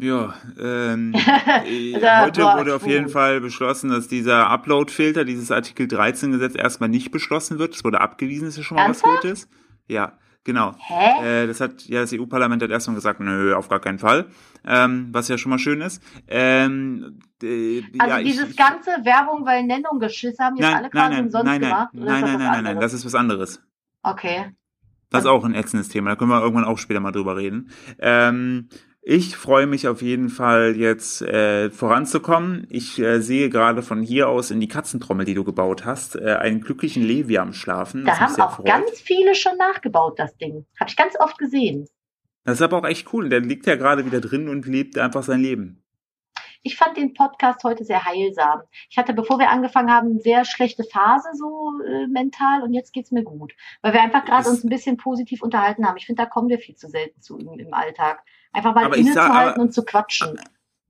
Speaker 1: Ja, ähm, [laughs] äh,
Speaker 2: Da-
Speaker 1: heute
Speaker 2: boah,
Speaker 1: wurde auf jeden Fall beschlossen, dass dieser Upload-Filter, dieses Artikel 13-Gesetz erstmal nicht beschlossen wird. Es wurde abgewiesen, das ist ja schon mal
Speaker 2: Ernsthaft?
Speaker 1: was Gutes. Ja, genau.
Speaker 2: Hä?
Speaker 1: Äh, das hat ja das EU-Parlament hat erstmal gesagt, nö, auf gar keinen Fall. Ähm, was ja schon mal schön ist. Ähm, äh,
Speaker 2: also
Speaker 1: ja,
Speaker 2: dieses
Speaker 1: ich,
Speaker 2: ganze Werbung, weil Nennung geschissen haben jetzt
Speaker 1: nein,
Speaker 2: alle quasi
Speaker 1: nein,
Speaker 2: umsonst
Speaker 1: nein, nein,
Speaker 2: gemacht.
Speaker 1: nein, nein, nein, nein, nein, das ist was anderes.
Speaker 2: Okay.
Speaker 1: Das ist auch ein ätzendes Thema, da können wir irgendwann auch später mal drüber reden. Ähm, ich freue mich auf jeden Fall jetzt äh, voranzukommen. Ich äh, sehe gerade von hier aus in die Katzentrommel, die du gebaut hast, äh, einen glücklichen Levi am Schlafen.
Speaker 2: Da haben auch
Speaker 1: freut.
Speaker 2: ganz viele schon nachgebaut, das Ding. Habe ich ganz oft gesehen.
Speaker 1: Das ist aber auch echt cool. Der liegt ja gerade wieder drin und lebt einfach sein Leben.
Speaker 2: Ich fand den Podcast heute sehr heilsam. Ich hatte, bevor wir angefangen haben, eine sehr schlechte Phase so äh, mental und jetzt geht's mir gut, weil wir einfach gerade uns ein bisschen positiv unterhalten haben. Ich finde, da kommen wir viel zu selten zu im, im Alltag. Einfach mal innezuhalten und zu quatschen.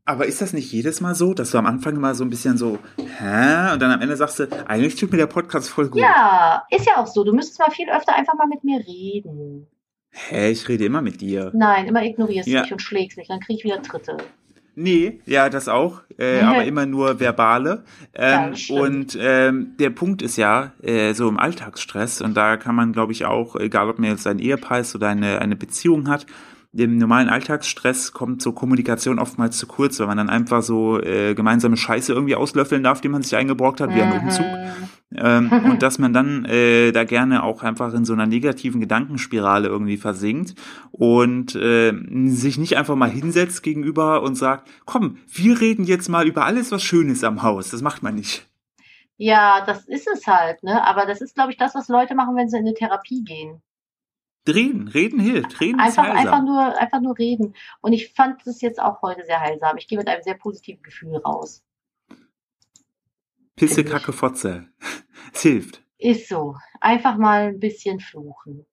Speaker 1: Aber ist das nicht jedes Mal so, dass du am Anfang immer so ein bisschen so, hä? Und dann am Ende sagst du, eigentlich tut mir der Podcast voll gut.
Speaker 2: Ja, ist ja auch so. Du müsstest mal viel öfter einfach mal mit mir reden.
Speaker 1: Hä, ich rede immer mit dir.
Speaker 2: Nein, immer ignorierst
Speaker 1: Ja.
Speaker 2: du mich und schlägst mich, dann krieg ich wieder Tritte.
Speaker 1: Nee, ja, das auch, äh, aber immer nur verbale.
Speaker 2: Ja,
Speaker 1: Ähm,
Speaker 2: stimmt.
Speaker 1: und ähm, der Punkt ist ja, äh, so im Alltagsstress, und da kann man, glaube ich, auch, egal ob man jetzt ein Ehepaar ist oder eine, eine Beziehung hat, im normalen Alltagsstress kommt so Kommunikation oftmals zu kurz, weil man dann einfach so äh, gemeinsame Scheiße irgendwie auslöffeln darf, die man sich eingebrockt hat, wie ein Umzug.
Speaker 2: Mhm.
Speaker 1: Ähm, [laughs] und dass man dann äh, da gerne auch einfach in so einer negativen Gedankenspirale irgendwie versinkt und äh, sich nicht einfach mal hinsetzt gegenüber und sagt, komm, wir reden jetzt mal über alles, was schön ist am Haus. Das macht man nicht.
Speaker 2: Ja, das ist es halt, ne? Aber das ist, glaube ich, das, was Leute machen, wenn sie in eine Therapie gehen.
Speaker 1: Reden, reden hilft, reden ist
Speaker 2: Einfach, einfach
Speaker 1: heilsam.
Speaker 2: nur, einfach nur reden. Und ich fand es jetzt auch heute sehr heilsam. Ich gehe mit einem sehr positiven Gefühl raus.
Speaker 1: Pisse. Kacke, Fotze. [laughs] Es hilft.
Speaker 2: Ist so. Einfach mal ein bisschen fluchen.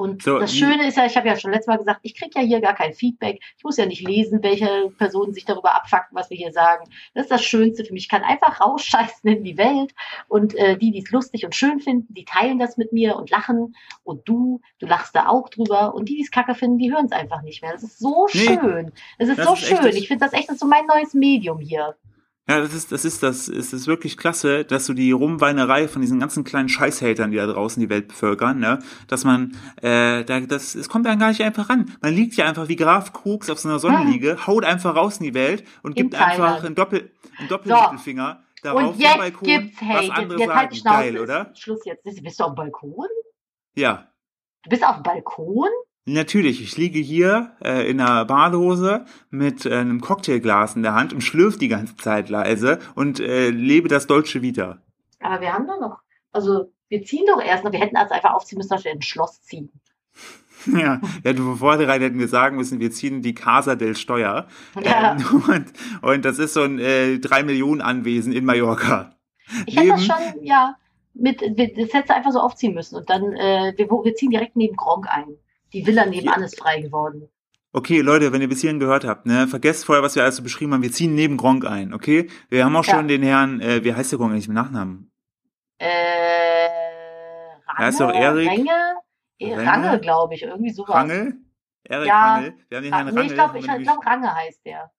Speaker 2: Und
Speaker 1: So,
Speaker 2: das Schöne ist ja, ich habe ja schon letztes Mal gesagt, ich kriege ja hier gar kein Feedback. Ich muss ja nicht lesen, welche Personen sich darüber abfacken, was wir hier sagen. Das ist das Schönste für mich. Ich kann einfach rausscheißen in die Welt und äh, die, die es lustig und schön finden, die teilen das mit mir und lachen. Und du, du lachst da auch drüber. Und die, die es kacke finden, die hören es einfach nicht mehr. Das ist so
Speaker 1: Nee,
Speaker 2: schön. Es ist so
Speaker 1: ist
Speaker 2: schön. Ich finde das echt das ist so mein neues Medium hier.
Speaker 1: Ja, das ist, das ist, das ist, ist wirklich klasse, dass du die Rumweinerei von diesen ganzen kleinen Scheißhatern, die da draußen die Welt bevölkern, ne, dass man, äh, da, das, es kommt dann gar nicht einfach ran. Man liegt ja einfach wie Graf Krux auf so einer Sonnenliege, haut einfach raus in die Welt und
Speaker 2: In
Speaker 1: gibt einfach
Speaker 2: Thailand.
Speaker 1: einen Doppel, einen Doppelmittelfinger darauf
Speaker 2: Und jetzt
Speaker 1: Balkon,
Speaker 2: gibt's, hey,
Speaker 1: was
Speaker 2: jetzt,
Speaker 1: andere
Speaker 2: jetzt
Speaker 1: sagen.
Speaker 2: halt Schnauze.
Speaker 1: Geil, oder?
Speaker 2: Schluss jetzt. Bist du auf dem Balkon?
Speaker 1: Ja.
Speaker 2: Du bist auf dem Balkon?
Speaker 1: Natürlich, ich liege hier äh, in einer Badehose mit äh, einem Cocktailglas in der Hand und schlürf die ganze Zeit leise und äh, lebe das deutsche Vita.
Speaker 2: Aber wir haben doch noch, also wir ziehen doch erst noch, wir hätten also einfach aufziehen müssen, dass wir ein Schloss ziehen. [laughs]
Speaker 1: Ja, ja, du vorbereitet hätten wir sagen müssen, wir ziehen die Casa del Steuer.
Speaker 2: Ja.
Speaker 1: Ähm, [laughs] und, und das ist so ein äh, 3 Millionen Anwesen in Mallorca.
Speaker 2: Ich hätte das schon, ja, mit, das hättest du einfach so aufziehen müssen. Und dann, äh, wir, wir ziehen direkt neben Gronk ein. Die Villa nebenan ist frei geworden.
Speaker 1: Okay, Leute, wenn ihr bis hierhin gehört habt, ne, vergesst vorher, was wir alles so beschrieben haben. Wir ziehen neben Gronk ein, okay? Wir haben auch
Speaker 2: Ja.
Speaker 1: schon den Herrn, äh, wie heißt der Gronk eigentlich mit Nachnamen?
Speaker 2: Äh, Range,
Speaker 1: ist doch Erik.
Speaker 2: Äh,
Speaker 1: Ränge?
Speaker 2: Range, glaube ich, irgendwie sowas.
Speaker 1: Rangel? Erik
Speaker 2: Ja.
Speaker 1: Rangel? Wir haben den
Speaker 2: Ah,
Speaker 1: Herrn
Speaker 2: nee,
Speaker 1: Rangel.
Speaker 2: ich glaube, ich, ich glaub, Range heißt der.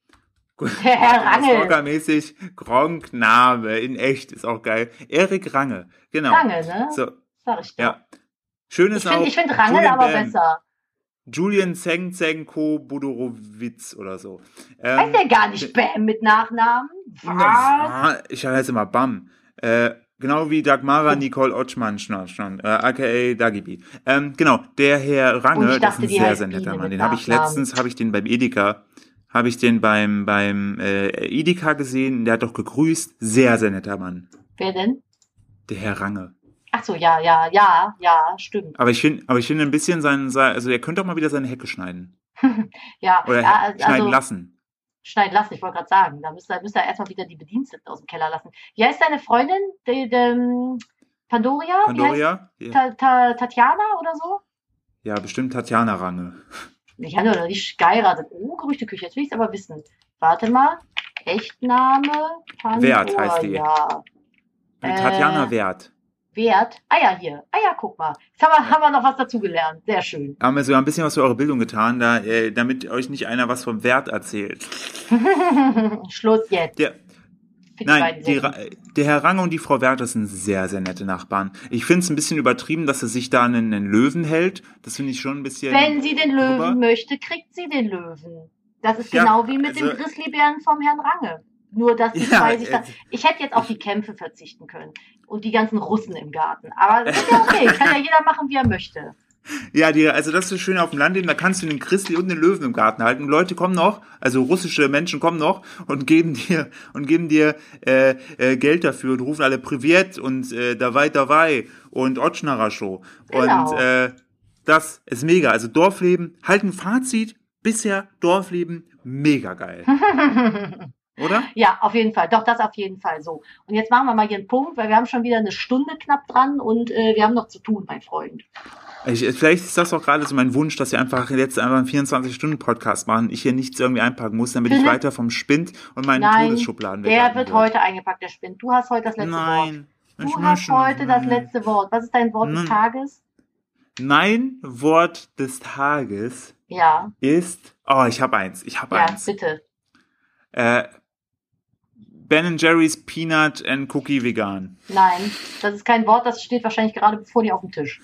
Speaker 2: [laughs]
Speaker 1: Gut. [laughs]
Speaker 2: Herr Rangel.
Speaker 1: Stalker-mäßig Gronk-Name in echt ist auch geil. Erik Range, genau.
Speaker 2: Range, ne?
Speaker 1: So,
Speaker 2: Sag ich dir.
Speaker 1: ja. Schön
Speaker 2: Ich
Speaker 1: ist
Speaker 2: finde
Speaker 1: auch
Speaker 2: ich find Rangel
Speaker 1: Julian
Speaker 2: aber
Speaker 1: Bam.
Speaker 2: besser.
Speaker 1: Julian Zeng Zenko Budorowitz oder so. Ähm,
Speaker 2: Heißt der gar nicht Bam mit Nachnamen? Was?
Speaker 1: ich heiße immer Bam. Äh, genau wie Dagmara Nicole Otschmann, schnon, schnon, äh, aka Dagibi. Ähm, genau, der Herr Range,
Speaker 2: ich
Speaker 1: das ist
Speaker 2: dachte,
Speaker 1: ein sehr, sehr netter Mann. Den habe ich letztens, habe ich den beim Edeka, habe ich den beim, beim äh, Edeka gesehen, der hat doch gegrüßt. Sehr, sehr netter Mann.
Speaker 2: Wer denn?
Speaker 1: Der Herr Range.
Speaker 2: Ach so, ja, ja, ja, ja, stimmt.
Speaker 1: Aber ich finde, aber ich finde ein bisschen sein, sein, also er könnte auch mal wieder seine Hecke schneiden. [laughs]
Speaker 2: Ja,
Speaker 1: Oder
Speaker 2: ja,
Speaker 1: schneiden
Speaker 2: also,
Speaker 1: lassen.
Speaker 2: schneiden lassen, ich wollte gerade sagen. Da müsste, müsste er erstmal wieder die Bediensteten aus dem Keller lassen. Wie heißt deine Freundin? Die, die, ähm, Pandoria?
Speaker 1: Pandoria? Ja,
Speaker 2: Ta, Ta, Tatjana oder so?
Speaker 1: ja, bestimmt Tatjana Range.
Speaker 2: Ich hatte noch nicht geheiratet. Oh, Gerüchteküche, jetzt will ich es aber wissen. Warte mal. Echtname? Pandoria.
Speaker 1: Wert heißt die.
Speaker 2: Ja. Äh,
Speaker 1: Tatjana Wert.
Speaker 2: Wert. Ah ja, hier. Ah ja, guck mal. Jetzt haben wir, haben wir noch was dazugelernt. Sehr schön.
Speaker 1: Haben wir sogar ein bisschen was für eure Bildung getan, da, äh, damit euch nicht einer was vom Wert erzählt. [laughs]
Speaker 2: Schluss jetzt.
Speaker 1: Der,
Speaker 2: Für die
Speaker 1: nein,
Speaker 2: beiden
Speaker 1: die, der Herr Range und die Frau Wert, das sind sehr, sehr nette Nachbarn. Ich finde es ein bisschen übertrieben, dass er sich da einen, einen Löwen hält. Das finde ich schon ein bisschen.
Speaker 2: Wenn sie den Löwen möchte, kriegt sie den Löwen. Das ist
Speaker 1: Ja,
Speaker 2: genau wie mit
Speaker 1: also-
Speaker 2: dem Grizzlybären vom Herrn Range. Nur, dass die
Speaker 1: Ja,
Speaker 2: zwei sich da, ich hätte jetzt auf die Kämpfe verzichten können. Und die ganzen Russen im Garten. Aber das ist ja okay. Kann ja jeder machen, wie er möchte. [laughs]
Speaker 1: Ja, die, also das ist schön auf dem Land, da kannst du den Christi und den Löwen im Garten halten. Und Leute kommen noch, also russische Menschen kommen noch und geben dir [laughs] und geben dir äh, äh, Geld dafür und rufen alle Privet und äh, Davai Davai und Otschnara Show.
Speaker 2: Genau.
Speaker 1: Und äh, das ist mega. Also Dorfleben, halt ein Fazit, bisher Dorfleben mega geil. [laughs] Oder?
Speaker 2: Ja, auf jeden Fall. Doch, das auf jeden Fall so. Und jetzt machen wir mal hier einen Punkt, weil wir haben schon wieder eine Stunde knapp dran und äh, wir haben noch zu tun, mein Freund.
Speaker 1: Ich, vielleicht ist das auch gerade so mein Wunsch, dass wir einfach jetzt einfach einen 24-Stunden-Podcast machen. Ich hier nichts irgendwie einpacken muss, damit ich
Speaker 2: Mhm.
Speaker 1: weiter vom Spind und meinen
Speaker 2: Nein,
Speaker 1: Todesschubladen
Speaker 2: Der
Speaker 1: weghalten
Speaker 2: wird heute eingepackt, der Spind. Du hast heute das letzte Wort.
Speaker 1: Nein.
Speaker 2: Du
Speaker 1: ich
Speaker 2: hast heute das letzte Wort. Was ist dein Wort des
Speaker 1: Nein.
Speaker 2: Tages?
Speaker 1: Mein Wort des Tages
Speaker 2: Ja,
Speaker 1: ist. Oh, ich habe eins. Ich habe
Speaker 2: ja,
Speaker 1: eins.
Speaker 2: bitte.
Speaker 1: Äh, ben Jerry's Peanut and Cookie Vegan.
Speaker 2: Nein, das ist kein Wort, das steht wahrscheinlich gerade vor dir auf dem Tisch.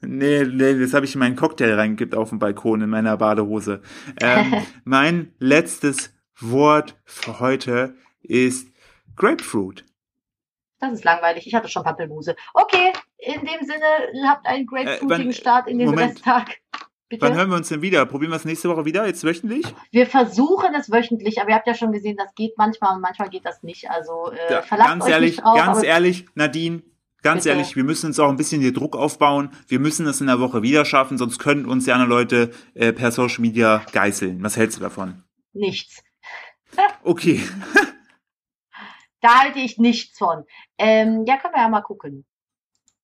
Speaker 1: Nee, nee, das habe ich in meinen Cocktail reingekippt auf dem Balkon in meiner Badehose. Ähm, [laughs] mein letztes Wort für heute ist Grapefruit.
Speaker 2: Das ist langweilig. Ich hatte schon Pappelmuse. Okay, in dem Sinne, habt einen grapefruitigen
Speaker 1: wann-
Speaker 2: Start in den
Speaker 1: Moment.
Speaker 2: Resttag. Bitte?
Speaker 1: Wann hören wir uns denn wieder? Probieren wir es nächste Woche wieder? Jetzt wöchentlich?
Speaker 2: Wir versuchen es wöchentlich, aber ihr habt ja schon gesehen, das geht manchmal und manchmal geht das nicht. Also äh,
Speaker 1: Ja,
Speaker 2: verlasst
Speaker 1: ganz
Speaker 2: euch
Speaker 1: ehrlich,
Speaker 2: nicht drauf.
Speaker 1: ganz ehrlich, Nadine, ganz
Speaker 2: Bitte.
Speaker 1: ehrlich, wir müssen uns auch ein bisschen hier Druck aufbauen. Wir müssen es in der Woche wieder schaffen, sonst können uns die anderen Leute äh, per Social Media geißeln. Was hältst du davon?
Speaker 2: nichts.
Speaker 1: Okay. [laughs]
Speaker 2: Da halte ich nichts von. Ähm, ja, können wir ja mal gucken.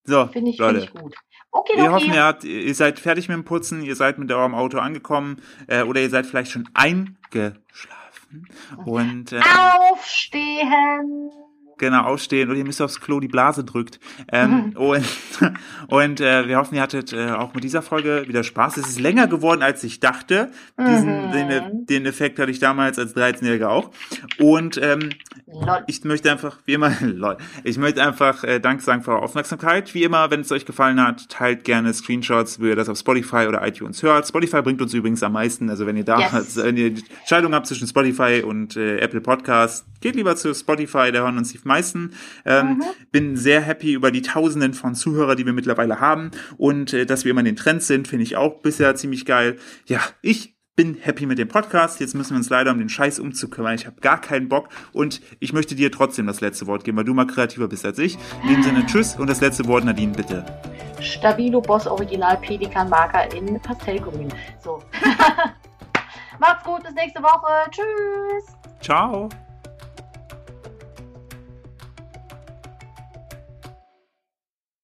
Speaker 1: So,
Speaker 2: Finde ich,
Speaker 1: Leute.
Speaker 2: finde ich gut. Okay,
Speaker 1: Wir hoffen,
Speaker 2: okay.
Speaker 1: ihr, habt, ihr seid fertig mit dem Putzen, ihr seid mit eurem Auto angekommen äh, oder ihr seid vielleicht schon eingeschlafen. Und äh,
Speaker 2: Aufstehen.
Speaker 1: Genau aufstehen oder ihr müsst aufs Klo, die Blase drückt. Ähm, Und, [laughs] und äh, wir hoffen, ihr hattet äh, auch mit dieser Folge wieder Spaß. Es ist länger geworden, als ich dachte. Diesen,
Speaker 2: Mhm.
Speaker 1: den, den Effekt hatte ich damals als 13-Jähriger auch. Und ähm,
Speaker 2: Lol.
Speaker 1: ich möchte einfach, wie immer, [laughs] lol, ich möchte einfach äh, Dank sagen für eure Aufmerksamkeit. Wie immer, wenn es euch gefallen hat, teilt gerne Screenshots, wie ihr das auf Spotify oder iTunes hört. Spotify bringt uns übrigens am meisten. Also wenn ihr da
Speaker 2: Yes. [laughs]
Speaker 1: wenn ihr die Entscheidung habt zwischen Spotify und äh, Apple Podcast, geht lieber zu Spotify, da hören uns die meisten. Ähm, mhm. Bin sehr happy über die Tausenden von Zuhörer, die wir mittlerweile haben und äh, dass wir immer in den Trends sind, finde ich auch bisher ziemlich geil. Ja, ich bin happy mit dem Podcast. Jetzt müssen wir uns leider um den Scheiß umzukümmern. Ich habe gar keinen Bock und ich möchte dir trotzdem das letzte Wort geben, weil du mal kreativer bist als ich. In dem Sinne, tschüss und das letzte Wort, Nadine, bitte.
Speaker 2: Stabilo Boss Original Pelikan Marker in Pastellgrün. So. [laughs] Macht's gut, bis nächste Woche. Tschüss.
Speaker 1: Ciao.